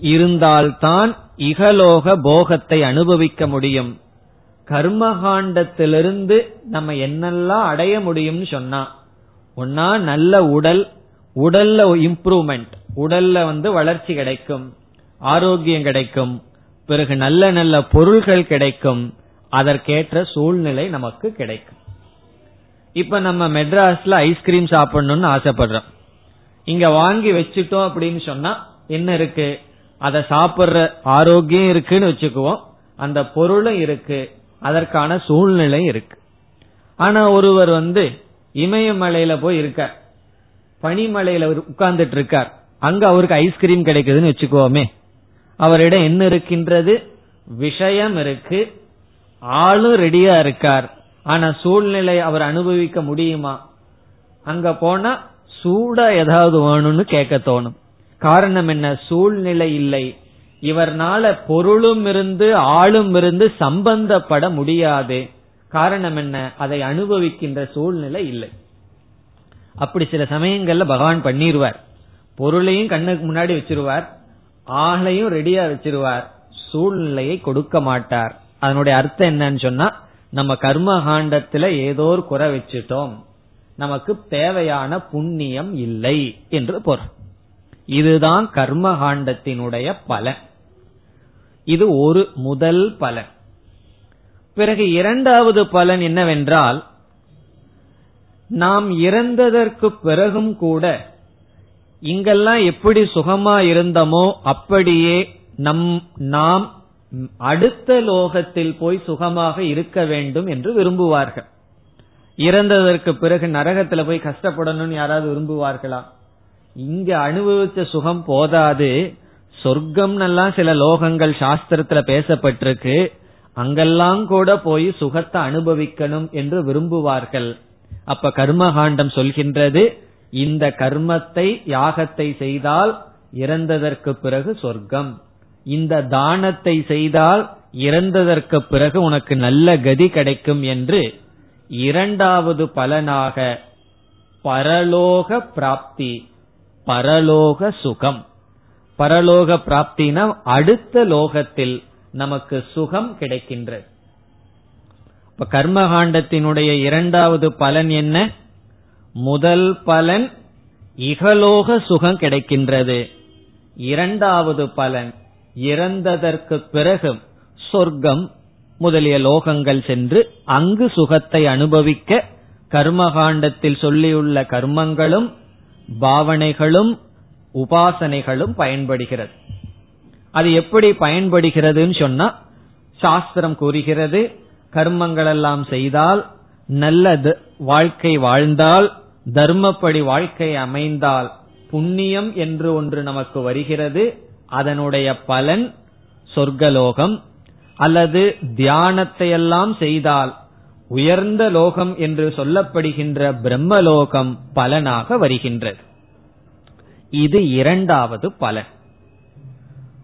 இருந்தால்தான் இகலோக போகத்தை அனுபவிக்க முடியும். கர்மகாண்டத்திலிருந்து நம்ம என்னெல்லாம் அடைய முடியும்னு சொன்னா ஒன்னா நல்ல உடல் உடல்ல இம்ப்ரூவ்மெண்ட் உடல்ல வந்து வளர்ச்சி கிடைக்கும் ஆரோக்கியம் கிடைக்கும் பிறகு நல்ல நல்ல பொருள்கள் கிடைக்கும் அதற்கேற்ற சூழ்நிலை நமக்கு கிடைக்கும். இப்ப நம்ம மெட்ராஸ்ல ஐஸ்கிரீம் சாப்பிடணும்னு ஆசைப்படுறோம். இங்க வாங்கி வச்சுட்டோம் அப்படின்னு சொன்னா என்ன இருக்கு? அதை சாப்பிடுற ஆரோக்கியம் இருக்குன்னு வச்சுக்குவோம். அந்த பொருளும் இருக்கு. அதற்கான சூழ்நிலை இருக்கு. ஆனா ஒருவர் வந்து இமயமலையில போய் இருக்கார். பனிமலையில உட்கார்ந்துட்டு இருக்கார். அங்க அவருக்கு ஐஸ்கிரீம் கிடைக்குதுன்னு வச்சுக்கோமே அவரிடம் என்ன இருக்கின்றது? விஷயம் இருக்கு. ஆளும் ரெடியா இருக்கார். ஆனா சூழ்நிலை அவர் அனுபவிக்க முடியுமா? அங்க போனா சூடா ஏதாவது வேணும்னு கேட்க தோணும். காரணம் என்ன? சூழ்நிலை இல்லை. இவர்னால பொருளும் இருந்து ஆளும் இருந்து சம்பந்தப்பட முடியாது. காரணம் என்ன? அதை அனுபவிக்கின்ற சூழ்நிலை இல்லை. அப்படி சில சமயங்கள்ல பகவான் பண்ணிடுவார் பொருளையும் கண்ணுக்கு முன்னாடி வச்சிருவார். ஆளையும் ரெடியா வச்சிருவார். சூழ்நிலையை கொடுக்க மாட்டார். அதனுடைய அர்த்தம் என்னன்னு சொன்னா நம்ம கர்ம காண்டத்துல ஏதோ ஒரு குறை வச்சுட்டோம். நமக்கு தேவையான புண்ணியம் இல்லை என்று பொருள். இதுதான் கர்ம காண்டத்தினுடைய பலன். இது ஒரு முதல் பலன். பிறகு இரண்டாவது பலன் என்னவென்றால் நாம் இறந்ததற்கு பிறகும் கூட இங்கெல்லாம் எப்படி சுகமா இருந்தோமோ அப்படியே நம் நாம் அடுத்த லோகத்தில் போய் சுகமாக இருக்க வேண்டும் என்று விரும்புவார்கள். இறந்ததற்கு பிறகு நரகத்துல போய் கஷ்டப்படணும்னு யாராவது விரும்புவார்களா? இங்க அனுபவிச்ச சுகம் போதாது. சொர்க்கம்னெல்லாம் சில லோகங்கள் சாஸ்திரத்துல பேசப்பட்டிருக்கு. அங்கெல்லாம் கூட போய் சுகத்தை அனுபவிக்கணும் என்று விரும்புவார்கள். அப்ப கர்மகாண்டம் சொல்கின்றது இந்த கர்மத்தை யாகத்தை செய்தால் இறந்ததற்கு பிறகு சொர்க்கம். இந்த தானத்தை செய்தால் இறந்ததற்கு பிறகு உனக்கு நல்ல கதி கிடைக்கும் என்று இரண்டாவது பலனாக பரலோக பிராப்தி. பரலோக சுகம். பரலோக பிராப்தினா அடுத்த லோகத்தில் நமக்கு சுகம் கிடைக்கின்றது இப்ப கர்மகாண்டத்தினுடைய இரண்டாவது பலன் என்ன? முதல் பலன் இகலோக சுகம் கிடைக்கின்றது. இரண்டாவது பலன் இறந்ததற்கு பிறகு சொர்க்கம் முதலிய லோகங்கள் சென்று அங்கு சுகத்தை அனுபவிக்க கர்மகாண்டத்தில் சொல்லியுள்ள கர்மங்களும் பாவனைகளும் உபாசனைகளும் பயன்படுகிறது. அது எப்படி பயன்படுகிறதுன்னு சொன்னா சாஸ்திரம் கூறுகிறது கர்மங்கள் எல்லாம் செய்தால் நல்ல வாழ்க்கை வாழ்ந்தால் தர்மப்படி வாழ்க்கை அமைந்தால் புண்ணியம் என்று ஒன்று நமக்கு வருகிறது. அதனுடைய பலன் சொர்க்கலோகம். அல்லது தியானத்தை எல்லாம் செய்தால் உயர்ந்த லோகம் என்று சொல்லப்படுகின்ற பிரம்மலோகம் பலனாக வருகின்றது. இது இரண்டாவது பலன்.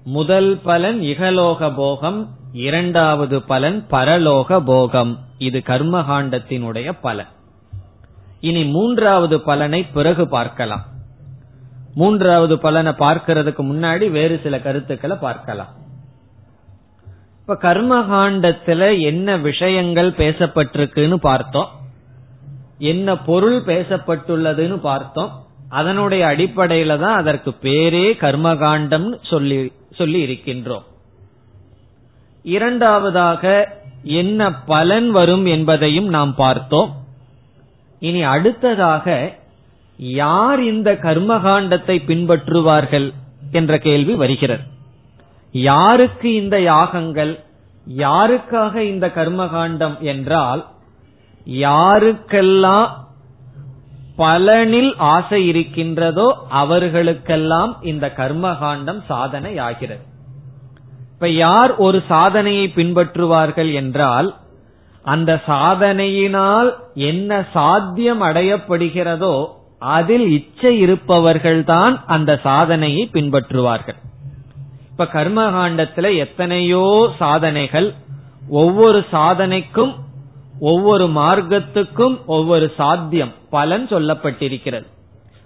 முதல் பலன் இகலோக போகம் இரண்டாவது பலன் பரலோக போகம். இது கர்மகாண்டத்தினுடைய பலன். இனி மூன்றாவது பலனை பிறகு பார்க்கலாம். மூன்றாவது பலனை பார்க்கிறதுக்கு முன்னாடி வேறு சில கருத்துக்களை பார்க்கலாம். இப்ப கர்மகாண்டத்துல என்ன விஷயங்கள் பேசப்பட்டிருக்குன்னு பார்த்தோம். என்ன பொருள் பேசப்பட்டுள்ளதுன்னு பார்த்தோம். அதனுடைய அடிப்படையில தான் அதற்கு பேரே கர்மகாண்டம் சொல்லி சொல்லி இருக்கின்றோம். இரண்டாவதாக என்ன பலன் வரும் என்பதையும் நாம் பார்த்தோம். இனி அடுத்ததாக யார் இந்த கர்மகாண்டத்தை பின்பற்றுவார்கள் என்ற கேள்வி வருகிறது. யாருக்கு இந்த யாகங்கள்? யாருக்காக இந்த கர்மகாண்டம் என்றால் யாருக்கெல்லாம் பலனில் ஆசை இருக்கின்றதோ அவர்களுக்கெல்லாம் இந்த கர்மகாண்டம் சாதனை ஆகிறது இப்ப யார் ஒரு சாதனையை பின்பற்றுவார்கள் என்றால் அந்த சாதனையினால் என்ன சாத்தியம் அடையப்படுகிறதோ அதில் இச்சை இருப்பவர்கள்தான் அந்த சாதனையை பின்பற்றுவார்கள். இப்ப கர்மகாண்டத்துல எத்தனையோ சாதனைகள் ஒவ்வொரு சாதனைக்கும் ஒவ்வொரு மார்க்கத்துக்கும் ஒவ்வொரு சாத்தியம் பலன் சொல்லப்பட்டிருக்கிறது.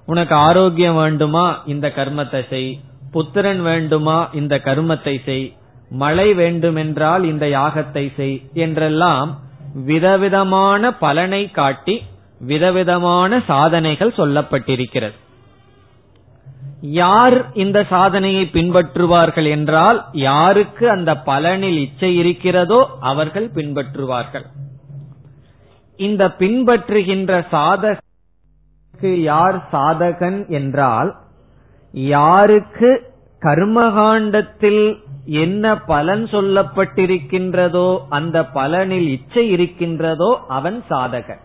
உனக்கு ஆரோக்கியம் வேண்டுமா இந்த கர்மத்தை செய். புத்திரன் வேண்டுமா இந்த கர்மத்தை செய். மழை வேண்டுமென்றால் இந்த யாகத்தை செய் என்றெல்லாம் விதவிதமான பலனை காட்டி விதவிதமான சாதனைகள் சொல்லப்பட்டிருக்கிறது. யார் இந்த சாதனையை பின்பற்றுவார்கள் என்றால் யாருக்கு அந்த பலனில் இச்சை இருக்கிறதோ அவர்கள் பின்பற்றுவார்கள். இந்த பின்பற்றுகின்ற சாதகக்கு யார் சாதகன் என்றால் யாருக்கு கர்மகாண்டத்தில் என்ன பலன் சொல்லப்பட்டிருக்கின்றதோ அந்த பலனில் இச்சை இருக்கின்றதோ அவன் சாதகன்.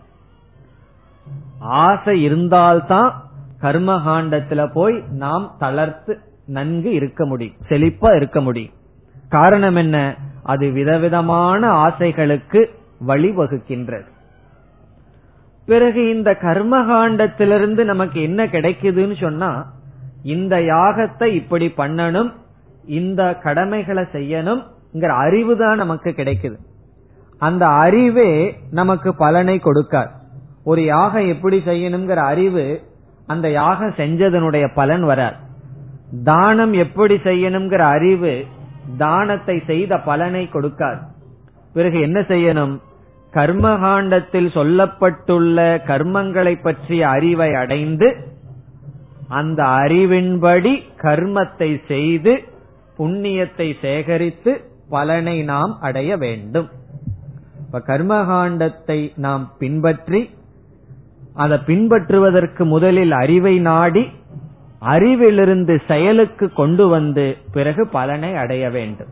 ஆசை இருந்தால்தான் கர்மகாண்டத்துல போய் நாம் தளர்த்து நன்கு இருக்க முடியும். செழிப்பா இருக்க முடியும். காரணம் என்ன? அது விதவிதமான ஆசைகளுக்கு வழிவகுக்கின்றது. பிறகு இந்த கர்மகாண்டத்திலிருந்து நமக்கு என்ன கிடைக்குதுன்னு சொன்னா இந்த யாகத்தை இப்படி பண்ணணும் இந்த கடமைகளை செய்யணும்ங்கிற அறிவு தான் நமக்கு கிடைக்குது. அந்த அறிவே நமக்கு பலனை கொடுக்காது. ஒரு யாகம் எப்படி செய்யணுங்கிற அறிவு அந்த யாகம் செஞ்சதனுடைய பலன் வராது தானம் எப்படி செய்யணுங்கிற அறிவு தானத்தை செய்த பலனை கொடுக்காது பிறகு என்ன செய்யணும்? கர்மகாண்டத்தில் சொல்லப்பட்டுள்ள கர்மங்களை பற்றிய அறிவை அடைந்து அந்த அறிவின்படி கர்மத்தை செய்து புண்ணியத்தை சேகரித்து பலனை நாம் அடைய வேண்டும். இப்ப கர்மகாண்டத்தை நாம் பின்பற்றி அதை பின்பற்றுவதற்கு முதலில் அறிவை நாடி அறிவிலிருந்து செயலுக்கு கொண்டு வந்து பிறகு பலனை அடைய வேண்டும்.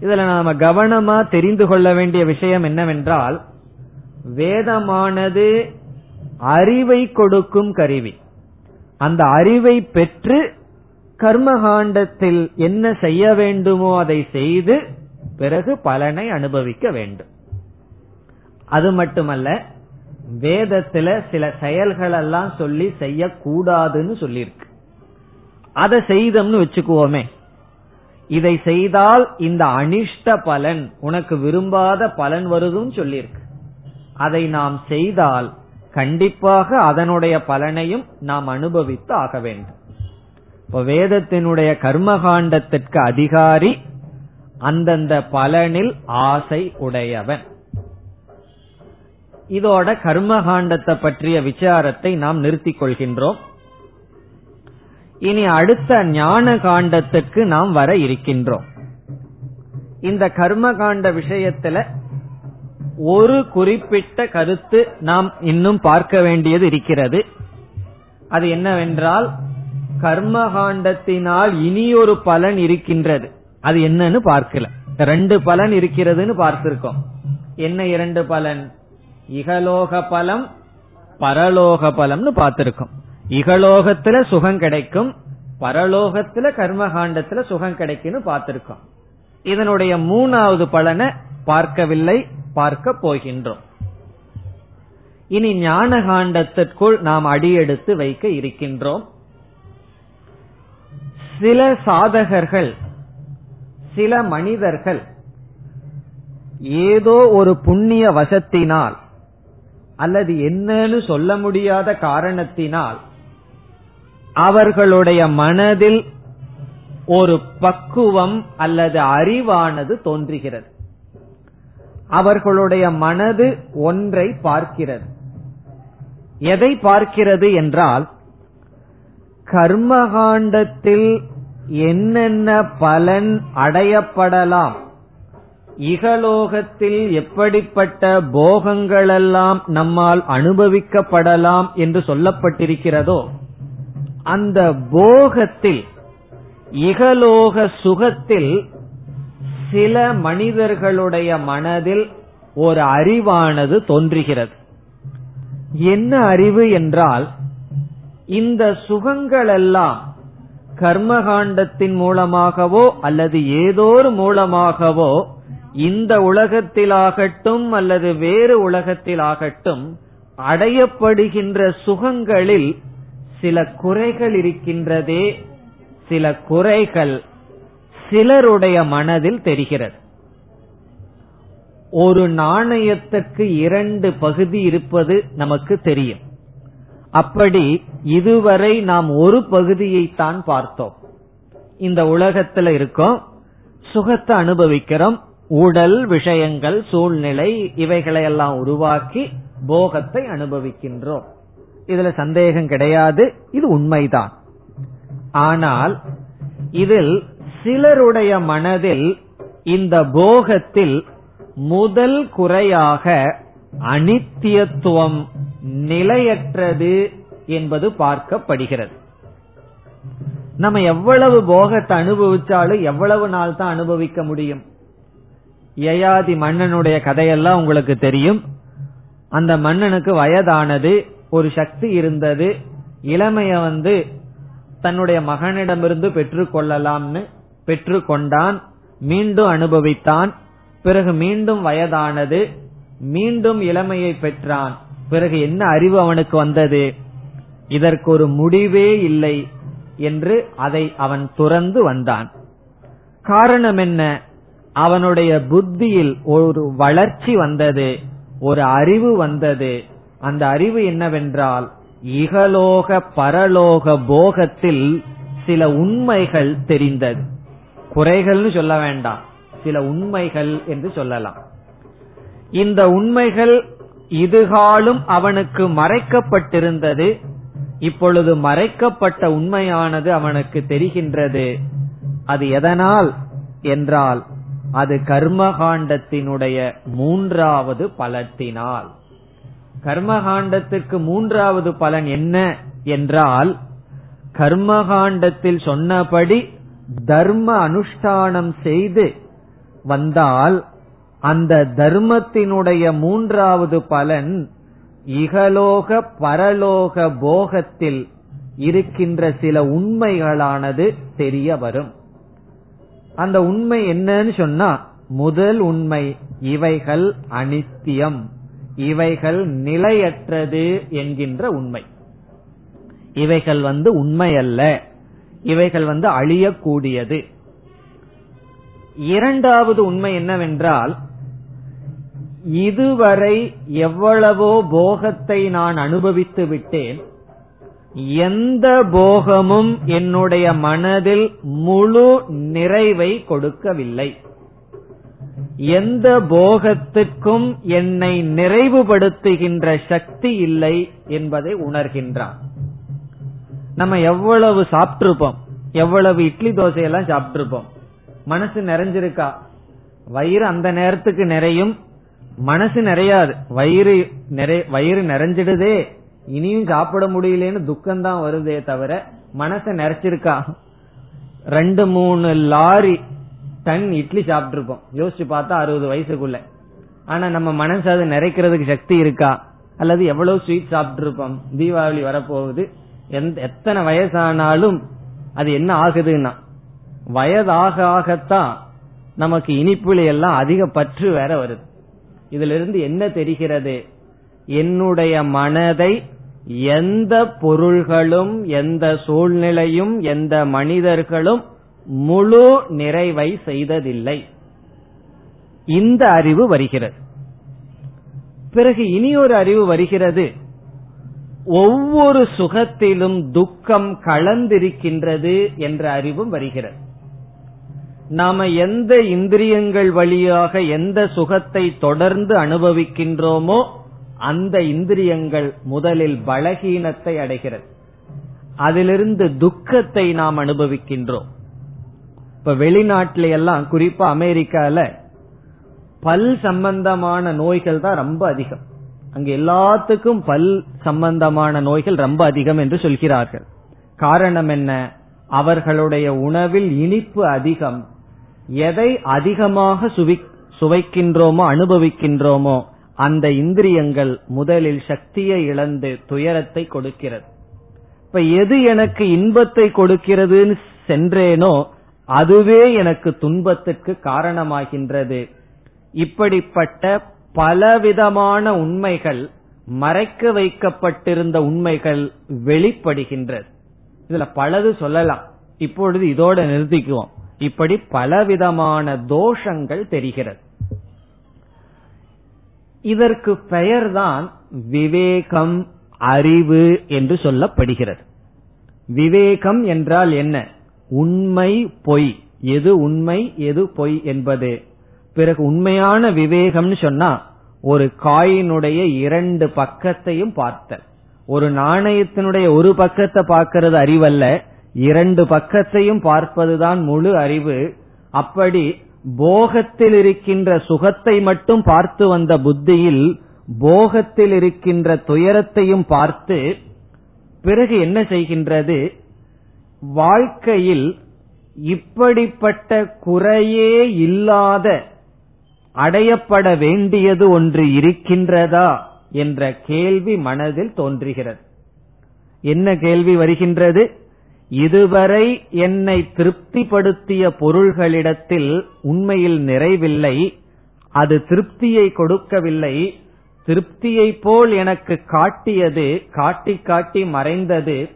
இதுல நாம கவனமா தெரிந்து கொள்ள வேண்டிய விஷயம் என்னவென்றால் வேதமானது அறிவை கொடுக்கும் கருவி. அந்த அறிவை பெற்று கர்மகாண்டத்தில் என்ன செய்ய வேண்டுமோ அதை செய்து பிறகு பலனை அனுபவிக்க வேண்டும். அது மட்டுமல்ல வேதத்துல சில செயல்கள் எல்லாம் சொல்லி செய்யக்கூடாதுன்னு சொல்லியிருக்கு. அதை செய்தோம்னு வச்சுக்குவோமே. இதை செய்தால் இந்த அனிஷ்ட பலன் உனக்கு விரும்பாத பலன் வருதுன்னு சொல்லியிருக்கு. அதை நாம் செய்தால் கண்டிப்பாக அதனுடைய பலனையும் நாம் அனுபவித்து ஆக வேண்டும். இப்ப வேதத்தினுடைய கர்மகாண்டத்திற்கு அதிகாரி அந்தந்த பலனில் ஆசை உடையவன். இதோட கர்மகாண்டத்தை பற்றிய விசாரத்தை நாம் நிறுத்திக் கொள்கின்றோம். இனி அடுத்த ஞான காண்டத்துக்கு நாம் வர இருக்கின்றோம். இந்த கர்மகாண்ட விஷயத்துல ஒரு குறிப்பிட்ட கருத்து நாம் இன்னும் பார்க்க வேண்டியது இருக்கிறது. அது என்னவென்றால் கர்மகாண்டத்தினால் இனி ஒரு பலன் இருக்கின்றது. அது என்னன்னு பார்க்கல. ரெண்டு பலன் இருக்கிறதுன்னு பார்த்திருக்கோம். என்ன இரண்டு பலன்? இகலோக பலம் பரலோக பலம்னு பார்த்திருக்கோம். இகலோகத்துல சுகம் கிடைக்கும் பரலோகத்துல கர்மகாண்டத்துல சுகம் கிடைக்கும்னு பார்த்திருக்கோம். இதனுடைய மூணாவது பலனை பார்க்கவில்லை பார்க்க போகின்றோம். இனி ஞான காண்டத்திற்குள் நாம் அடியெடுத்து வைக்க இருக்கின்றோம். சில சாதகர்கள் சில மனிதர்கள் ஏதோ ஒரு புண்ணிய வசத்தினால் அல்லது என்னன்னு சொல்ல முடியாத காரணத்தினால் அவர்களுடைய மனதில் ஒரு பக்குவம் அல்லது அறிவானது தோன்றுகிறது. அவர்களுடைய மனது ஒன்றை பார்க்கிறது. எதை பார்க்கிறது என்றால் கர்மகாண்டத்தில் என்னென்ன பலன் அடையப்படலாம் இகலோகத்தில் எப்படிப்பட்ட போகங்களெல்லாம் நம்மால் அனுபவிக்கப்படலாம் என்று சொல்லப்பட்டிருக்கிறதோ அந்த போகத்தில் இகலோக சுகத்தில் சில மனிதர்களுடைய மனதில் ஒரு அறிவானது தோன்றுகிறது. என்ன அறிவு என்றால் இந்த சுகங்களெல்லாம் கர்மகாண்டத்தின் மூலமாகவோ அல்லது ஏதோ ஒரு மூலமாகவோ இந்த உலகத்திலாகட்டும் அல்லது வேறு உலகத்திலாகட்டும் அடையப்படுகின்ற சுகங்களில் சில குறைகள் இருக்கின்றதே சில குறைகள் சிலருடைய மனதில் தெரிகிறது. ஒரு நாணயத்துக்கு இரண்டு பகுதி இருப்பது நமக்கு தெரியும். அப்படி இதுவரை நாம் ஒரு பகுதியைத்தான் பார்த்தோம். இந்த உலகத்துல இருக்கோம் சுகத்தை அனுபவிக்கிறோம் உடல் விஷயங்கள் சூழ்நிலை இவைகளை எல்லாம் உருவாக்கி போகத்தை அனுபவிக்கின்றோம். இதுல சந்தேகம் கிடையாது. இது உண்மைதான். ஆனால் இதில் சிலருடைய மனதில் இந்த போகத்தில் முதல் குறையாக அனித்தியத்துவம் நிலையற்றது என்பது பார்க்கப்படுகிறது. நம்ம எவ்வளவு போகத்தை அனுபவிச்சாலும் எவ்வளவு நாள் தான் அனுபவிக்க முடியும்? யயாதி மன்னனுடைய கதையெல்லாம் உங்களுக்கு தெரியும். அந்த மன்னனுக்கு வயதானது ஒரு சக்தி இருந்தது இளமைய வந்து தன்னுடைய மகனிடமிருந்து பெற்றுக்கொள்ளலாம்னு பெற்றுக்கொண்டான் மீண்டும் அனுபவித்தான் பிறகு மீண்டும் வயதானது மீண்டும் இளமையை பெற்றான். பிறகு என்ன அறிவு அவனுக்கு வந்தது? இதற்கு ஒரு முடிவே இல்லை என்று அதை அவன் துறந்து வந்தான். காரணம் என்ன? அவனுடைய புத்தியில் ஒரு வளர்ச்சி வந்தது ஒரு அறிவு வந்தது. அந்த அறிவு என்னவென்றால் இகலோக பரலோக போகத்தில் சில உண்மைகள் தெரிந்தது. குறைகள்னு சொல்ல வேண்டாம் சில உண்மைகள் என்று சொல்லலாம். இந்த உண்மைகள் இதுகாலும் அவனுக்கு மறைக்கப்பட்டிருந்தது. இப்பொழுது மறைக்கப்பட்ட உண்மையானது அவனுக்கு தெரிகின்றது. அது எதனால்? என்றால் அது கர்மகாண்டத்தினுடைய மூன்றாவது பலத்தினால். கர்மகாண்டத்திற்கு மூன்றாவது பலன் என்ன என்றால் கர்மகாண்டத்தில் சொன்னபடி தர்ம அனுஷ்டானம் செய்து வந்தால் அந்த தர்மத்தினுடைய மூன்றாவது பலன் இகலோக பரலோக போகத்தில் இருக்கின்ற சில உண்மைகளானது தெரிய வரும். அந்த உண்மை என்னன்னு சொன்னா முதல் உண்மை இவைகள் அனித்தியம். இவைகள் நிலையற்றது என்கின்ற உண்மை. இவைகள் வந்து உண்மை அல்ல இவைகள் வந்து அழியக்கூடியது. இரண்டாவது உண்மை என்னவென்றால் இதுவரை எவ்வளவோ போகத்தை நான் அனுபவித்து விட்டேன் எந்த போகமும் என்னுடைய மனதில் முழு நிறைவை கொடுக்கவில்லை. எந்த போகத்துக்கும் என்னை நிறைவுபடுத்துகின்ற சக்தி இல்லை என்பதை உணர்கின்றான். நம்ம எவ்வளவு சாப்பிட்டிருப்போம் எவ்வளவு இட்லி தோசையெல்லாம் சாப்பிட்டிருப்போம். மனசு நிறைஞ்சிருக்கா? வயிறு அந்த நேரத்துக்கு நிறையும் மனசு நிறையாது. வயிறு நிறை வயிறு நிறைஞ்சிடுதே. இனியும் சாப்பிட முடியலன்னு துக்கம் தான் வருதே தவிர மனசை நிறைச்சிருக்கா? ரெண்டு மூணு லாரி டன் இட்லி சாப்பிட்டுருப்போம். யோசிச்சு பார்த்தா அறுபது வயசுக்குள்ள. ஆனா நம்ம மனசு அது நிறைக்கிறதுக்கு சக்தி இருக்கா? அல்லது எவ்வளவு ஸ்வீட் சாப்பிட்டுருப்போம்? தீபாவளி வரப்போகுது. எத்தனை வயசானாலும் அது என்ன ஆகுதுன்னா வயதாக ஆகத்தான் நமக்கு இனிப்புல எல்லாம் அதிக பற்று வேற வருது. இதுல இருந்து என்ன தெரிகிறது? என்னுடைய மனதை எந்த பொருள்களும் எந்த சூழ்நிலையும் எந்த மனிதர்களும் முழு நிறைவை செய்ததில்லை. இந்த அறிவு வருகிறது. பிறகு இனி ஒரு அறிவு வருகிறது. ஒவ்வொரு சுகத்திலும் துக்கம் கலந்திருக்கின்றது என்ற அறிவும் வருகிறது. நாம எந்த இந்திரியங்கள் வழியாக எந்த சுகத்தை தொடர்ந்து அனுபவிக்கின்றோமோ அந்த இந்திரியங்கள் முதலில் பலகீனத்தை அடைகிறது. அதிலிருந்து துக்கத்தை நாம் அனுபவிக்கின்றோம். இப்ப வெளிநாட்டில எல்லாம் குறிப்பா அமெரிக்கால பல் சம்பந்தமான நோய்கள் தான் ரொம்ப அதிகம். அங்க எல்லாத்துக்கும் பல் சம்பந்தமான நோய்கள் ரொம்ப அதிகம் என்று சொல்கிறார்கள். காரணம் என்ன? அவர்களுடைய உணவில் இனிப்பு அதிகம். எதை அதிகமாக சுவைக்கின்றோமோ அனுபவிக்கின்றோமோ அந்த இந்திரியங்கள் முதலில் சக்தியை இழந்து துயரத்தை கொடுக்கிறது. இப்ப எது எனக்கு இன்பத்தை கொடுக்கிறதுன்னு சென்றேனோ அதுவே எனக்கு துன்பத்துக்கு காரணமாகின்றது. இப்படிப்பட்ட பலவிதமான உண்மைகள் மறைக்க வைக்கப்பட்டிருந்த உண்மைகள் வெளிப்படுகின்றது. இதுல பலது சொல்லலாம். இப்பொழுது இதோட நிறுத்திக்குவோம். இப்படி பலவிதமான தோஷங்கள் தெரிகிறது. இதற்கு பெயர்தான் விவேகம் அறிவு என்று சொல்லப்படுகிறது. விவேகம் என்றால் என்ன? உண்மை பொய். எது உண்மை எது பொய் என்பது. பிறகு உண்மையான விவேகம்னு சொன்னா ஒரு காயினுடைய இரண்டு பக்கத்தையும் பார்த்தல். ஒரு நாணயத்தினுடைய ஒரு பக்கத்தை பார்க்கறது அறிவல்ல இரண்டு பக்கத்தையும் பார்ப்பதுதான் முழு அறிவு. அப்படி போகத்தில் இருக்கின்ற சுகத்தை மட்டும் பார்த்து வந்த புத்தியில் போகத்தில் இருக்கின்ற துயரத்தையும் பார்த்து பிறகு என்ன செய்கின்றது? வாழ்க்கையில் இப்படிப்பட்ட குறையே இல்லாத அடையப்பட வேண்டியது ஒன்று இருக்கின்றதா என்ற கேள்வி மனதில் தோன்றுகிறது. என்ன கேள்வி வருகின்றது? இதுவரை என்னை திருப்திப்படுத்திய பொருள்களிடத்தில் உண்மையில் நிறைவில்லை அது திருப்தியை கொடுக்கவில்லை. திருப்தியை போல் எனக்கு காட்டியது காட்டி காட்டி மறைந்தது.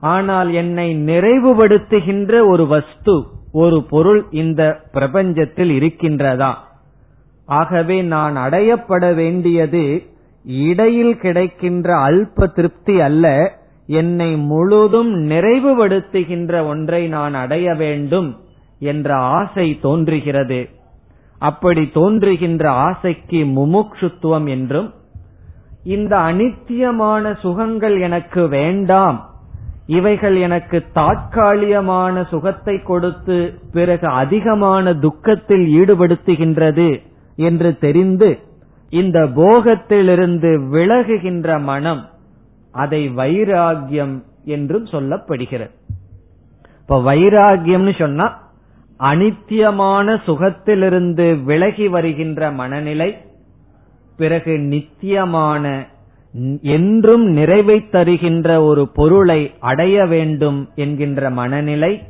ஆனால் என்னை நிறைவுபடுத்துகின்ற ஒரு வஸ்து ஒரு பொருள் இந்த பிரபஞ்சத்தில் இருக்கின்றதா? ஆகவே நான் அடையப்பட வேண்டியது இடையில் கிடைக்கின்ற அல்ப திருப்தி அல்ல என்னை முழுதும் நிறைவுபடுத்துகின்ற ஒன்றை நான் அடைய வேண்டும் என்ற ஆசை தோன்றுகிறது. அப்படி தோன்றுகின்ற ஆசைக்கு முமுட்சுத்துவம் என்றும் இந்த அனித்தியமான சுகங்கள் எனக்கு வேண்டாம் இவைகள் எனக்கு தாக்காலிகமான சுகத்தை கொடுத்து பிறகு அதிகமான துக்கத்தில் ஈடுபடுத்துகின்றது என்று தெரிந்து இந்த போகத்திலிருந்து விலகுகின்ற மனம் அதை வைராகியம் என்றும் சொல்லப்படுகிறது. இப்ப வைராகியம்னு சொன்னா அனித்தியமான சுகத்திலிருந்து விலகி வருகின்ற மனநிலை பிறகு நித்தியமான என்றும் நிறைவை தருகின்ற ஒரு பொருளை அடைய வேண்டும் என்கின்ற மனநிலை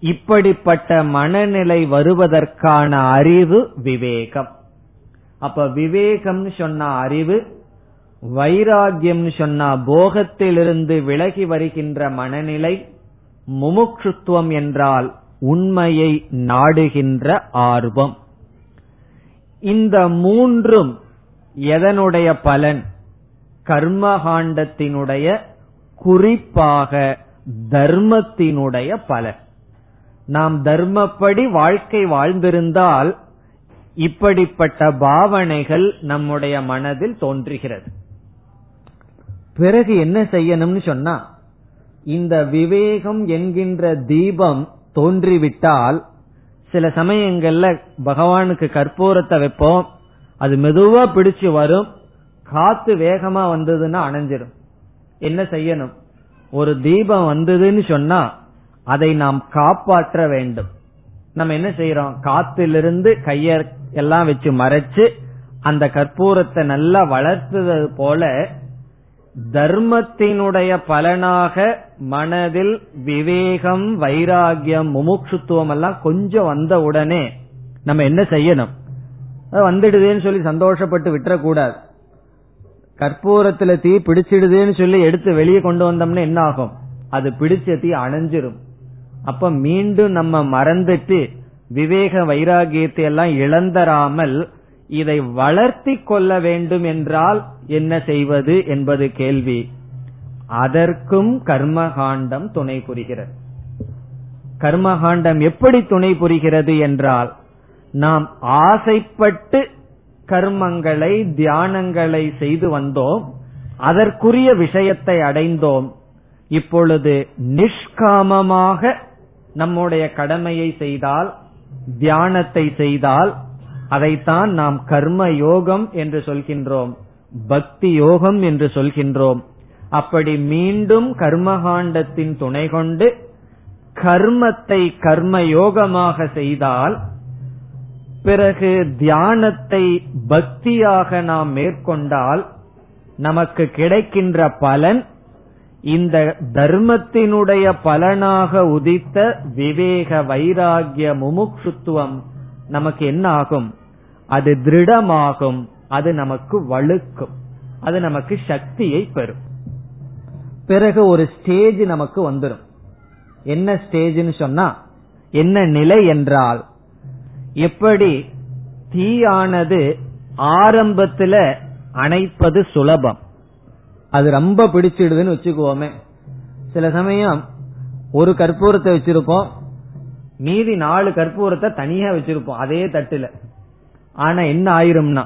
இப்படிப்பட்ட மனநிலை வருவதற்கான அறிவு விவேகம். அப்ப விவேகம்னு சொன்ன அறிவு வைராகியம்னு சொன்னா போகத்திலிருந்து விலகி வருகின்ற மனநிலை முமுட்சுத்துவம் என்றால் உண்மையை நாடுகின்ற ஆர்வம். இந்த மூன்றும் எதனுடைய பலன்? கர்மகாண்டத்தினுடைய குறிப்பாக தர்மத்தினுடைய பலன். நாம் தர்மப்படி வாழ்க்கை வாழ்ந்திருந்தால் இப்படிப்பட்ட பாவனைகள் நம்முடைய மனதில் தோன்றுகிறது. பிறகு என்ன செய்யணும்னு சொன்னா இந்த விவேகம் என்கின்ற தீபம் தோன்றிவிட்டால் சில சமயங்கள்ல பகவானுக்கு கற்பூரத்தை வைப்போம் அது மெதுவா பிடிச்சு வரும் காத்து வேகமா வந்ததுன்னா அணைஞ்சிடும் என்ன செய்யணும்? ஒரு தீபம் வந்ததுன்னு சொன்னா அதை நாம் காப்பாற்ற வேண்டும். நம்ம என்ன செய்யறோம்? காத்திலிருந்து கைய எல்லாம் வச்சு மறைச்சு அந்த கற்பூரத்தை நல்லா வளர்த்தது போல தர்மத்தினுடைய பலனாக மனதில் விவேகம் வைராகியம் முமுட்சுத்துவம் எல்லாம் கொஞ்சம் வந்த உடனே நம்ம என்ன செய்யணும்? வந்துடுதுன்னு சொல்லி சந்தோஷப்பட்டு விட்டுறக்கூடாது. கற்பூரத்துல தீ பிடிச்சிடுதுன்னு சொல்லி எடுத்து வெளியே கொண்டு வந்தோம்னா என்ன ஆகும்? அது பிடிச்ச தீ அணைஞ்சிரும். அப்ப மீண்டும் நம்ம மறந்துட்டு விவேக வைராகியத்தை எல்லாம் இழந்தராமல் இதை வளர்த்தி கொள்ள வேண்டும் என்றால் என்ன செய்வது என்பது கேள்வி. அதற்கும் கர்மகாண்டம் துணை புரிகிறது. கர்மகாண்டம் எப்படி துணை புரிகிறது என்றால் நாம் ஆசைப்பட்டு கர்மங்களை தியானங்களை செய்து வந்தோம் அதற்குரிய விஷயத்தை அடைந்தோம். இப்பொழுது நிஷ்காமமாக நம்முடைய கடமையை செய்தால் தியானத்தை செய்தால் அதைத்தான் நாம் கர்ம யோகம் என்று சொல்கின்றோம் பக்தி யோகம் என்று சொல்கின்றோம். அப்படி மீண்டும் கர்மகாண்டத்தின் துணை கொண்டு கர்மத்தை கர்ம யோகமாக செய்தால் பிறகு தியானத்தை பக்தியாக நாம் மேற்கொண்டால் நமக்கு கிடைக்கின்ற பலன் இந்த தர்மத்தினுடைய பலனாக உதித்த விவேக வைராகிய முமுட்சுத்துவம் நமக்கு என்ன ஆகும் அது திருடமாகும். அது நமக்கு வலுக்கும் அது நமக்கு சக்தியை பெறும். பிறகு ஒரு ஸ்டேஜ் நமக்கு வந்துடும் என்ன ஸ்டேஜ்னு சொன்னா என்ன நிலை என்றால் எப்படி தீயானது ஆரம்பத்துல அணைப்பது சுலபம். அது ரொம்ப பிடிச்சிடுதுன்னு வச்சுக்குவோமே. சில சமயம் ஒரு கற்பூரத்தை வச்சிருப்போம். மீதி நாலு கற்பூரத்தை தனியா வச்சிருப்போம் அதே தட்டுல. ஆனா என்ன ஆயிரும்னா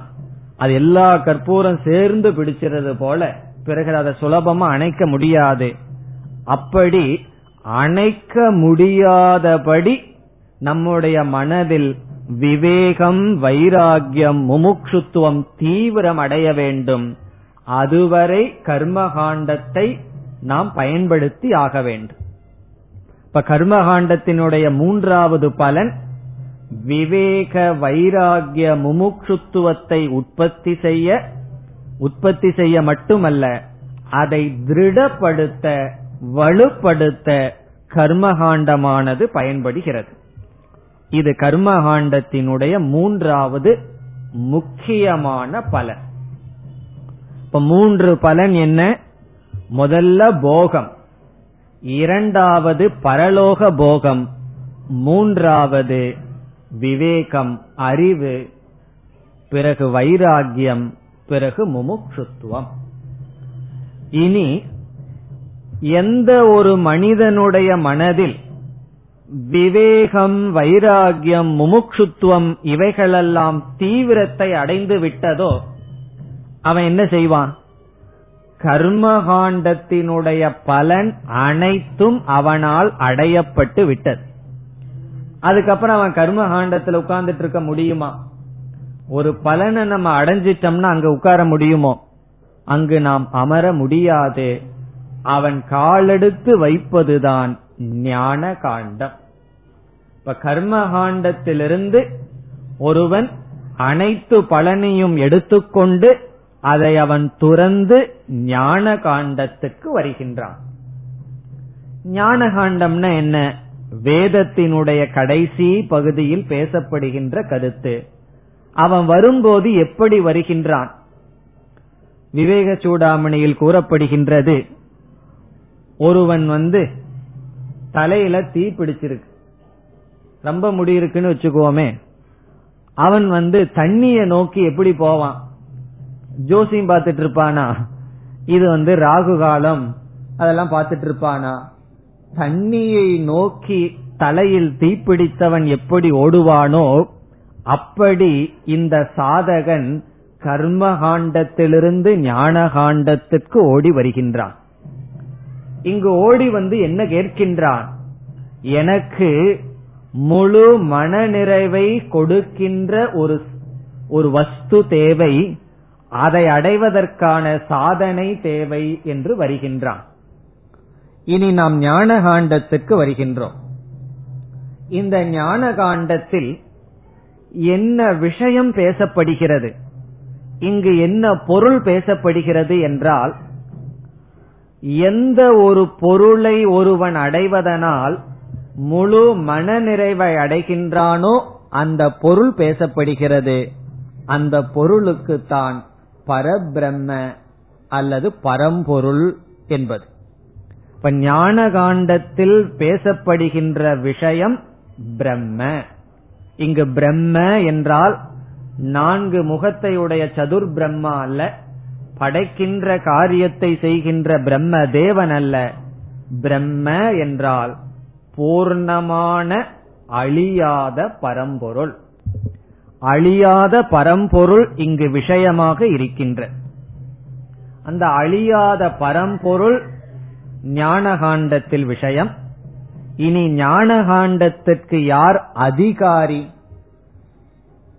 அது எல்லா கற்பூரம் சேர்ந்து பிடிச்சிருது போல பிறகு அதை சுலபமா அணைக்க முடியாது. அப்படி அணைக்க முடியாதபடி நம்முடைய மனதில் விவேகம் வைராகியம் முமுட்சுத்துவம் தீவிரம் அடைய வேண்டும். அதுவரை கர்மகாண்டத்தை நாம் பயன்படுத்தி ஆக வேண்டும். இப்ப கர்மகாண்டத்தினுடைய மூன்றாவது பலன் விவேக வைராகிய முமுட்சுத்துவத்தை உற்பத்தி செய்ய உற்பத்தி செய்ய மட்டுமல்ல அதை திருடப்படுத்த வலுப்படுத்த கர்மகாண்டமானது பயன்படுகிறது. இது கர்மகாண்டத்தினுடைய மூன்றாவது முக்கியமான பலன். இப்ப மூன்று பலன் என்ன? முதல்ல போகம். இரண்டாவது பரலோக போகம் மூன்றாவது விவேகம் அறிவு பிறகு வைராகியம் பிறகு முமுட்சுத்துவம். இனி எந்த ஒரு மனிதனுடைய மனதில் விவேகம் வைராகியம் முமுட்சுத்துவம் இவைகளெல்லாம் தீவிரத்தை அடைந்து விட்டதோ அவன் என்ன செய்வான்? கர்மகாண்டத்தினுடைய பலன் அனைத்தும் அவனால் அடையப்பட்டு விட்டது. அதுக்கப்புறம் அவன் கர்மகாண்டத்தில் உட்கார்ந்துட்டு இருக்க முடியுமா? ஒரு பலனை நம்ம அடைஞ்சிட்டோம்னா அங்க உட்கார முடியுமோ? அங்கு நாம் அமர முடியாது. அவன் காலெடுத்து வைப்பதுதான் ஞான காண்டம் இப்ப கர்மகாண்டத்திலிருந்து ஒருவன் அனைத்து பலனையும் எடுத்துக்கொண்டு அதை அவன் துறந்து ஞான காண்டத்துக்கு வருகின்றான். ஞான காண்டம்னா என்ன? வேதத்தினுடைய கடைசி பகுதியில் பேசப்படுகின்ற கருத்து. அவன் வரும்போது எப்படி வருகின்றான்? விவேக சூடாமணியில் கூறப்படுகின்றது ஒருவன் வந்து தலையில தீ பிடிச்சிருக்கு. ரொம்ப முடியிருக்குன்னு வச்சுக்கோமே. அவன் வந்து தண்ணிய நோக்கி எப்படி போவான்? ஜோசியம் பார்த்துட்டு இருப்பானா இது வந்து ராகு காலம். அதெல்லாம் பார்த்துட்டு இருப்பானா தண்ணியை நோக்கி தலையில் தீப்பிடித்தவன் எப்படி ஓடுவானோ அப்படி இந்த சாதகன் கர்மகாண்டத்திலிருந்து ஞான காண்டத்திற்கு ஓடி வருகின்றான். இங்கு ஓடி வந்து என்ன கேட்கின்றான்? எனக்கு முழு மனநிறைவை கொடுக்கின்ற ஒரு ஒரு வஸ்து தேவை. அதை அடைவதற்கான சாதனை தேவை என்று வருகின்றான். இனி நாம் ஞான காண்டத்துக்கு வருகின்றோம். இந்த ஞான காண்டத்தில் என்ன விஷயம் பேசப்படுகிறது? இங்கு என்ன பொருள் பேசப்படுகிறது என்றால் எந்த ஒரு பொருளை ஒருவன் அடைவதனால் முழு மனநிறைவை அடைகின்றானோ அந்த பொருள் பேசப்படுகிறது. அந்த பொருளுக்கு தான் பரபிரம்ம அல்லது பரம்பொருள் என்பது. இப்ப ஞான காண்டத்தில் பேசப்படுகின்ற விஷயம் பிரம்ம. இங்கு பிரம்ம என்றால் நான்கு முகத்தையுடைய சதுர் பிரம்மா அல்ல படைக்கின்ற காரியத்தை செய்கின்ற பிரம்ம தேவன் அல்ல. பிரம்ம என்றால் பூர்ணமான அழியாத பரம்பொருள். அழியாத பரம்பொருள் இங்கு விஷயமாக இருக்கின்ற. அந்த அழியாத பரம்பொருள் ஞானகாண்டத்தில் விஷயம். இனி ஞானகாண்டத்திற்கு யார் அதிகாரி?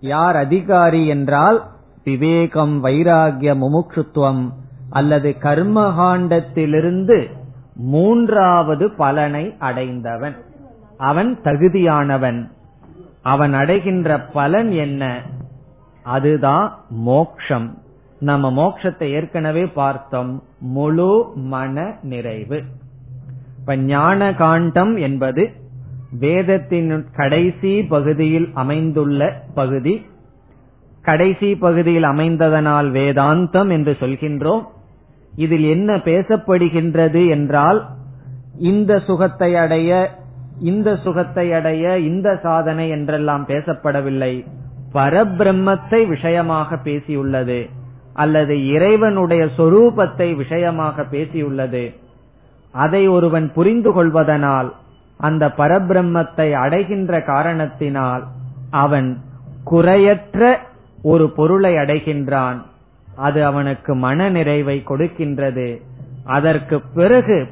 யார் அதிகாரி என்றால் விவேகம் வைராகிய முமுட்சுத்துவம் அல்லது கர்மகாண்டத்திலிருந்து மூன்றாவது பலனை அடைந்தவன். அவன் தகுதியானவன். அவன் அடைகின்ற பலன் என்ன? அதுதான் மோக்ஷம். நம்ம மோக்ஷத்தை ஏற்கனவே பார்த்தோம். முழு மன நிறைவு. இப்ப ஞான காண்டம் என்பது வேதத்தின் கடைசி பகுதியில் அமைந்துள்ள பகுதி. கடைசி பகுதியில் அமைந்ததனால் வேதாந்தம் என்று சொல்கின்றோம். இதில் என்ன பேசப்படுகின்றது என்றால் இந்த சுகத்தை அடைய இந்த சுகத்தை அடைய இந்த சாதனை என்றெல்லாம் பேசப்படவில்லை. பரபிரம்மத்தை விஷயமாக பேசியுள்ளது அல்லது இறைவனுடைய சொரூபத்தை விஷயமாக பேசியுள்ளது. அதை ஒருவன் புரிந்து கொள்வதனால் அந்த பரபிரம்மத்தை அடைகின்ற காரணத்தினால் அவன் குறையற்ற ஒரு பொருளை அடைகின்றான். அது அவனுக்கு மன நிறைவை கொடுக்கின்றது. அதற்கு பிறகு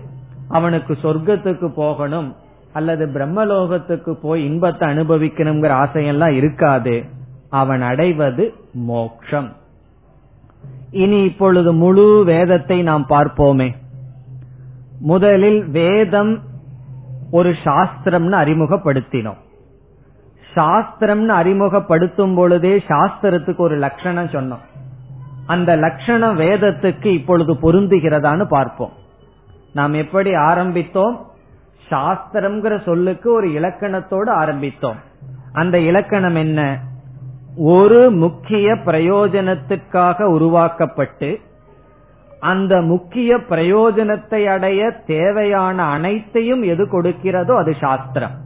அவனுக்கு சொர்க்கத்துக்கு போகணும். அல்லது பிரம்மலோகத்துக்கு போய் இன்பத்தை அனுபவிக்கணுங்கிற ஆசையெல்லாம் இருக்காது. அவன் அடைவது மோக்ஷம். இனி இப்பொழுது முழு வேதத்தை நாம் பார்ப்போமே. முதலில் வேதம் ஒரு சாஸ்திரம்னு அறிமுகப்படுத்தினோம். சாஸ்திரம்னு அறிமுகப்படுத்தும் பொழுதே சாஸ்திரத்துக்கு ஒரு லட்சணம் சொன்னோம். அந்த லட்சணம் வேதத்துக்கு இப்பொழுது பொருந்துகிறதான்னு பார்ப்போம். நாம் எப்படி ஆரம்பித்தோம்? சாஸ்திரம்ங்கிற சொல்லுக்கு ஒரு இலக்கணத்தோடு ஆரம்பித்தோம். அந்த இலக்கணம் என்ன? ஒரு முக்கிய பிரயோஜனத்துக்காக உருவாக்கப்பட்டு அந்த முக்கிய பிரயோஜனத்தை அடைய தேவையான அனைத்தையும் எது கொடுக்கிறதோ அது சாஸ்திரம்.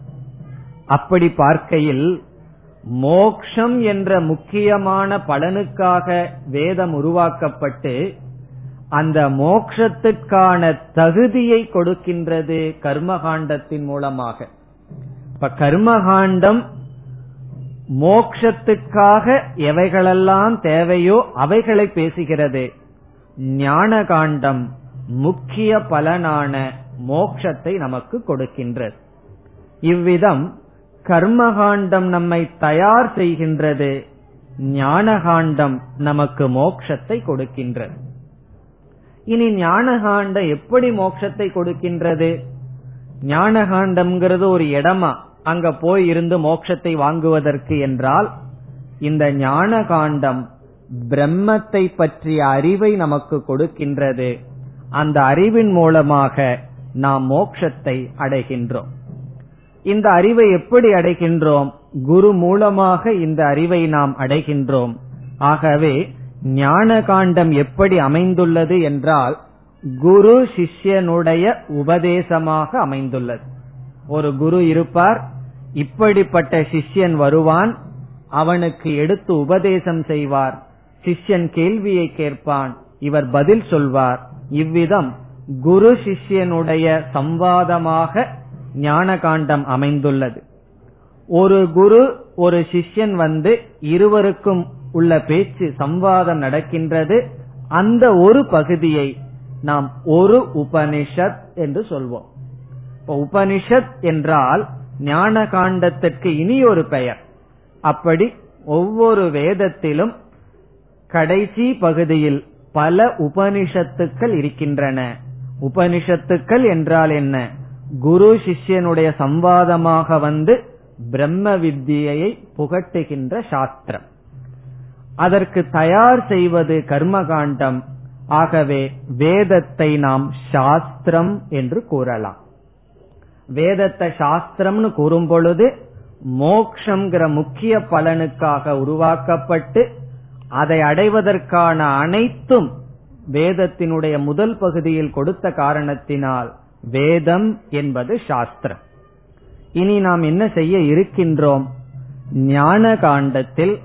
அப்படி பார்க்கையில் மோக்ஷம் என்ற முக்கியமான பலனுக்காக வேதம் உருவாக்கப்பட்டு அந்த மோக்ஷத்திற்கான தகுதியை கொடுக்கின்றது கர்மகாண்டத்தின் மூலமாக. இப்ப கர்மகாண்டம் மோக்ஷத்துக்காக எவைகளெல்லாம் தேவையோ அவைகளை பேசுகிறது. ஞான காண்டம் முக்கிய பலனான மோக்ஷத்தை நமக்கு கொடுக்கின்றது. இவ்விதம் கர்மகாண்டம் நம்மை தயார் செய்கின்றது ஞானகாண்டம் நமக்கு மோக்ஷத்தை கொடுக்கின்றது. இனி ஞானகாண்டம் எப்படி மோட்சத்தை கொடுக்கின்றது? ஞானகாண்டம்ங்கிறது ஒரு இடமா? அங்க போய் இருந்து மோட்சத்தை வாங்குவதற்கு என்றால் இந்த ஞான காண்டம் பிரம்மத்தை பற்றிய அறிவை நமக்கு கொடுக்கின்றது. அந்த அறிவின் மூலமாக நாம் மோட்சத்தை அடைகின்றோம். இந்த அறிவை எப்படி அடைகின்றோம்? குரு மூலமாக இந்த அறிவை நாம் அடைகின்றோம். ஆகவே ஞான காண்டம் எப்படி அமைந்துள்ளது என்றால் குரு சிஷ்யனுடைய உபதேசமாக அமைந்துள்ளது. ஒரு குரு இருப்பார் இப்படிப்பட்ட சிஷ்யன் வருவான் அவனுக்கு எடுத்து உபதேசம் செய்வார் சிஷ்யன் கேள்வியை கேட்பான் இவர் பதில் சொல்வார். இவ்விதம் குரு சிஷ்யனுடைய சம்வாதமாக ஞான காண்டம் அமைந்துள்ளது. ஒரு குரு ஒரு சிஷ்யன் வந்து இருவருக்கும் உள்ள பேச்சு சம்வாதம் நடக்கின்றது. அந்த ஒரு பகுதியை நாம் ஒரு உபனிஷத் என்று சொல்வோம். இப்ப உபனிஷத் என்றால் ஞான காண்டத்திற்கு இனி ஒரு பெயர். அப்படி ஒவ்வொரு வேதத்திலும் கடைசி பகுதியில் பல உபனிஷத்துக்கள் இருக்கின்றன. உபனிஷத்துக்கள் என்றால் என்ன? குரு சிஷ்யனுடைய சம்வாதமாக வந்து பிரம்ம வித்தியை புகட்டுகின்ற சாஸ்திரம். அதற்கு தயார் செய்வது கர்மகாண்டம். ஆகவே வேதத்தை நாம் சாஸ்திரம் என்று கூறலாம். வேதத்தை சாஸ்திரம்னு கூறும் பொழுது மோக்ஷங்கிற முக்கிய பலனுக்காக உருவாக்கப்பட்டு அதை அடைவதற்கான அனைத்தும் வேதத்தினுடைய முதல் பகுதியில் கொடுத்த காரணத்தினால் வேதம் என்பது சாஸ்திரம். இனி நாம் என்ன செய்ய இருக்கின்றோம்? ஞான காண்டத்தில்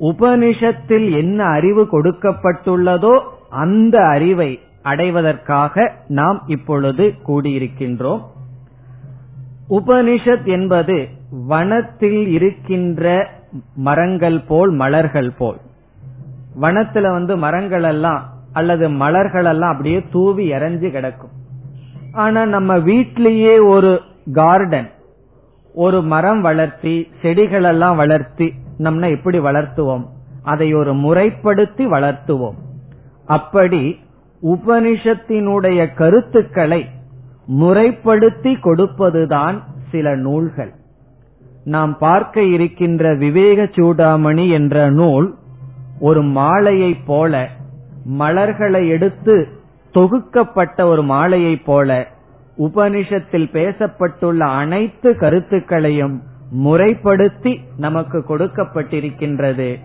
உபனிஷத்தில் என்ன அறிவு கொடுக்கப்பட்டுள்ளதோ அந்த அறிவை அடைவதற்காக நாம் இப்பொழுது கூடியிருக்கின்றோம். உபனிஷத் என்பது வனத்தில் இருக்கின்ற மரங்கள் போல் மலர்கள் போல். வனத்துல வந்து மரங்கள் எல்லாம் அல்லது மலர்கள் எல்லாம் அப்படியே தூவி எறைஞ்சு கிடக்கும். ஆனா நம்ம வீட்டிலேயே ஒரு கார்டன் ஒரு மரம் வளர்த்தி செடிகள் எல்லாம் வளர்த்தி நம்மை எப்படி வளர்த்துவோம்? அதை ஒரு முறைப்படுத்தி வளர்த்துவோம். அப்படி உபனிஷத்தினுடைய கருத்துக்களை முறைப்படுத்தி கொடுப்பதுதான் சில நூல்கள். நாம் பார்க்க இருக்கின்ற விவேக சூடாமணி என்ற நூல் ஒரு மாலையை போல மலர்களை எடுத்து தொகுக்கப்பட்ட ஒரு மாலையை போல உபனிஷத்தில் பேசப்பட்டுள்ள அனைத்து கருத்துக்களையும் முறைப்படுத்தி நமக்கு கொடுக்கப்பட்டிருக்கின்றது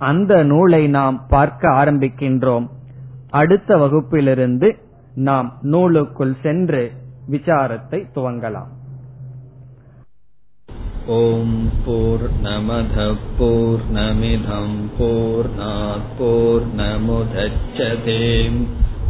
அந்த நூலை நாம் பார்க்க ஆரம்பிக்கின்றோம் அடுத்த வகுப்பிலிருந்து நாம் நூலுக்குள் சென்று விசாரத்தை துவங்கலாம் ॐ पूर्णमधपूर्णमिधम् पूर्णात्पूर्णमुदच्छते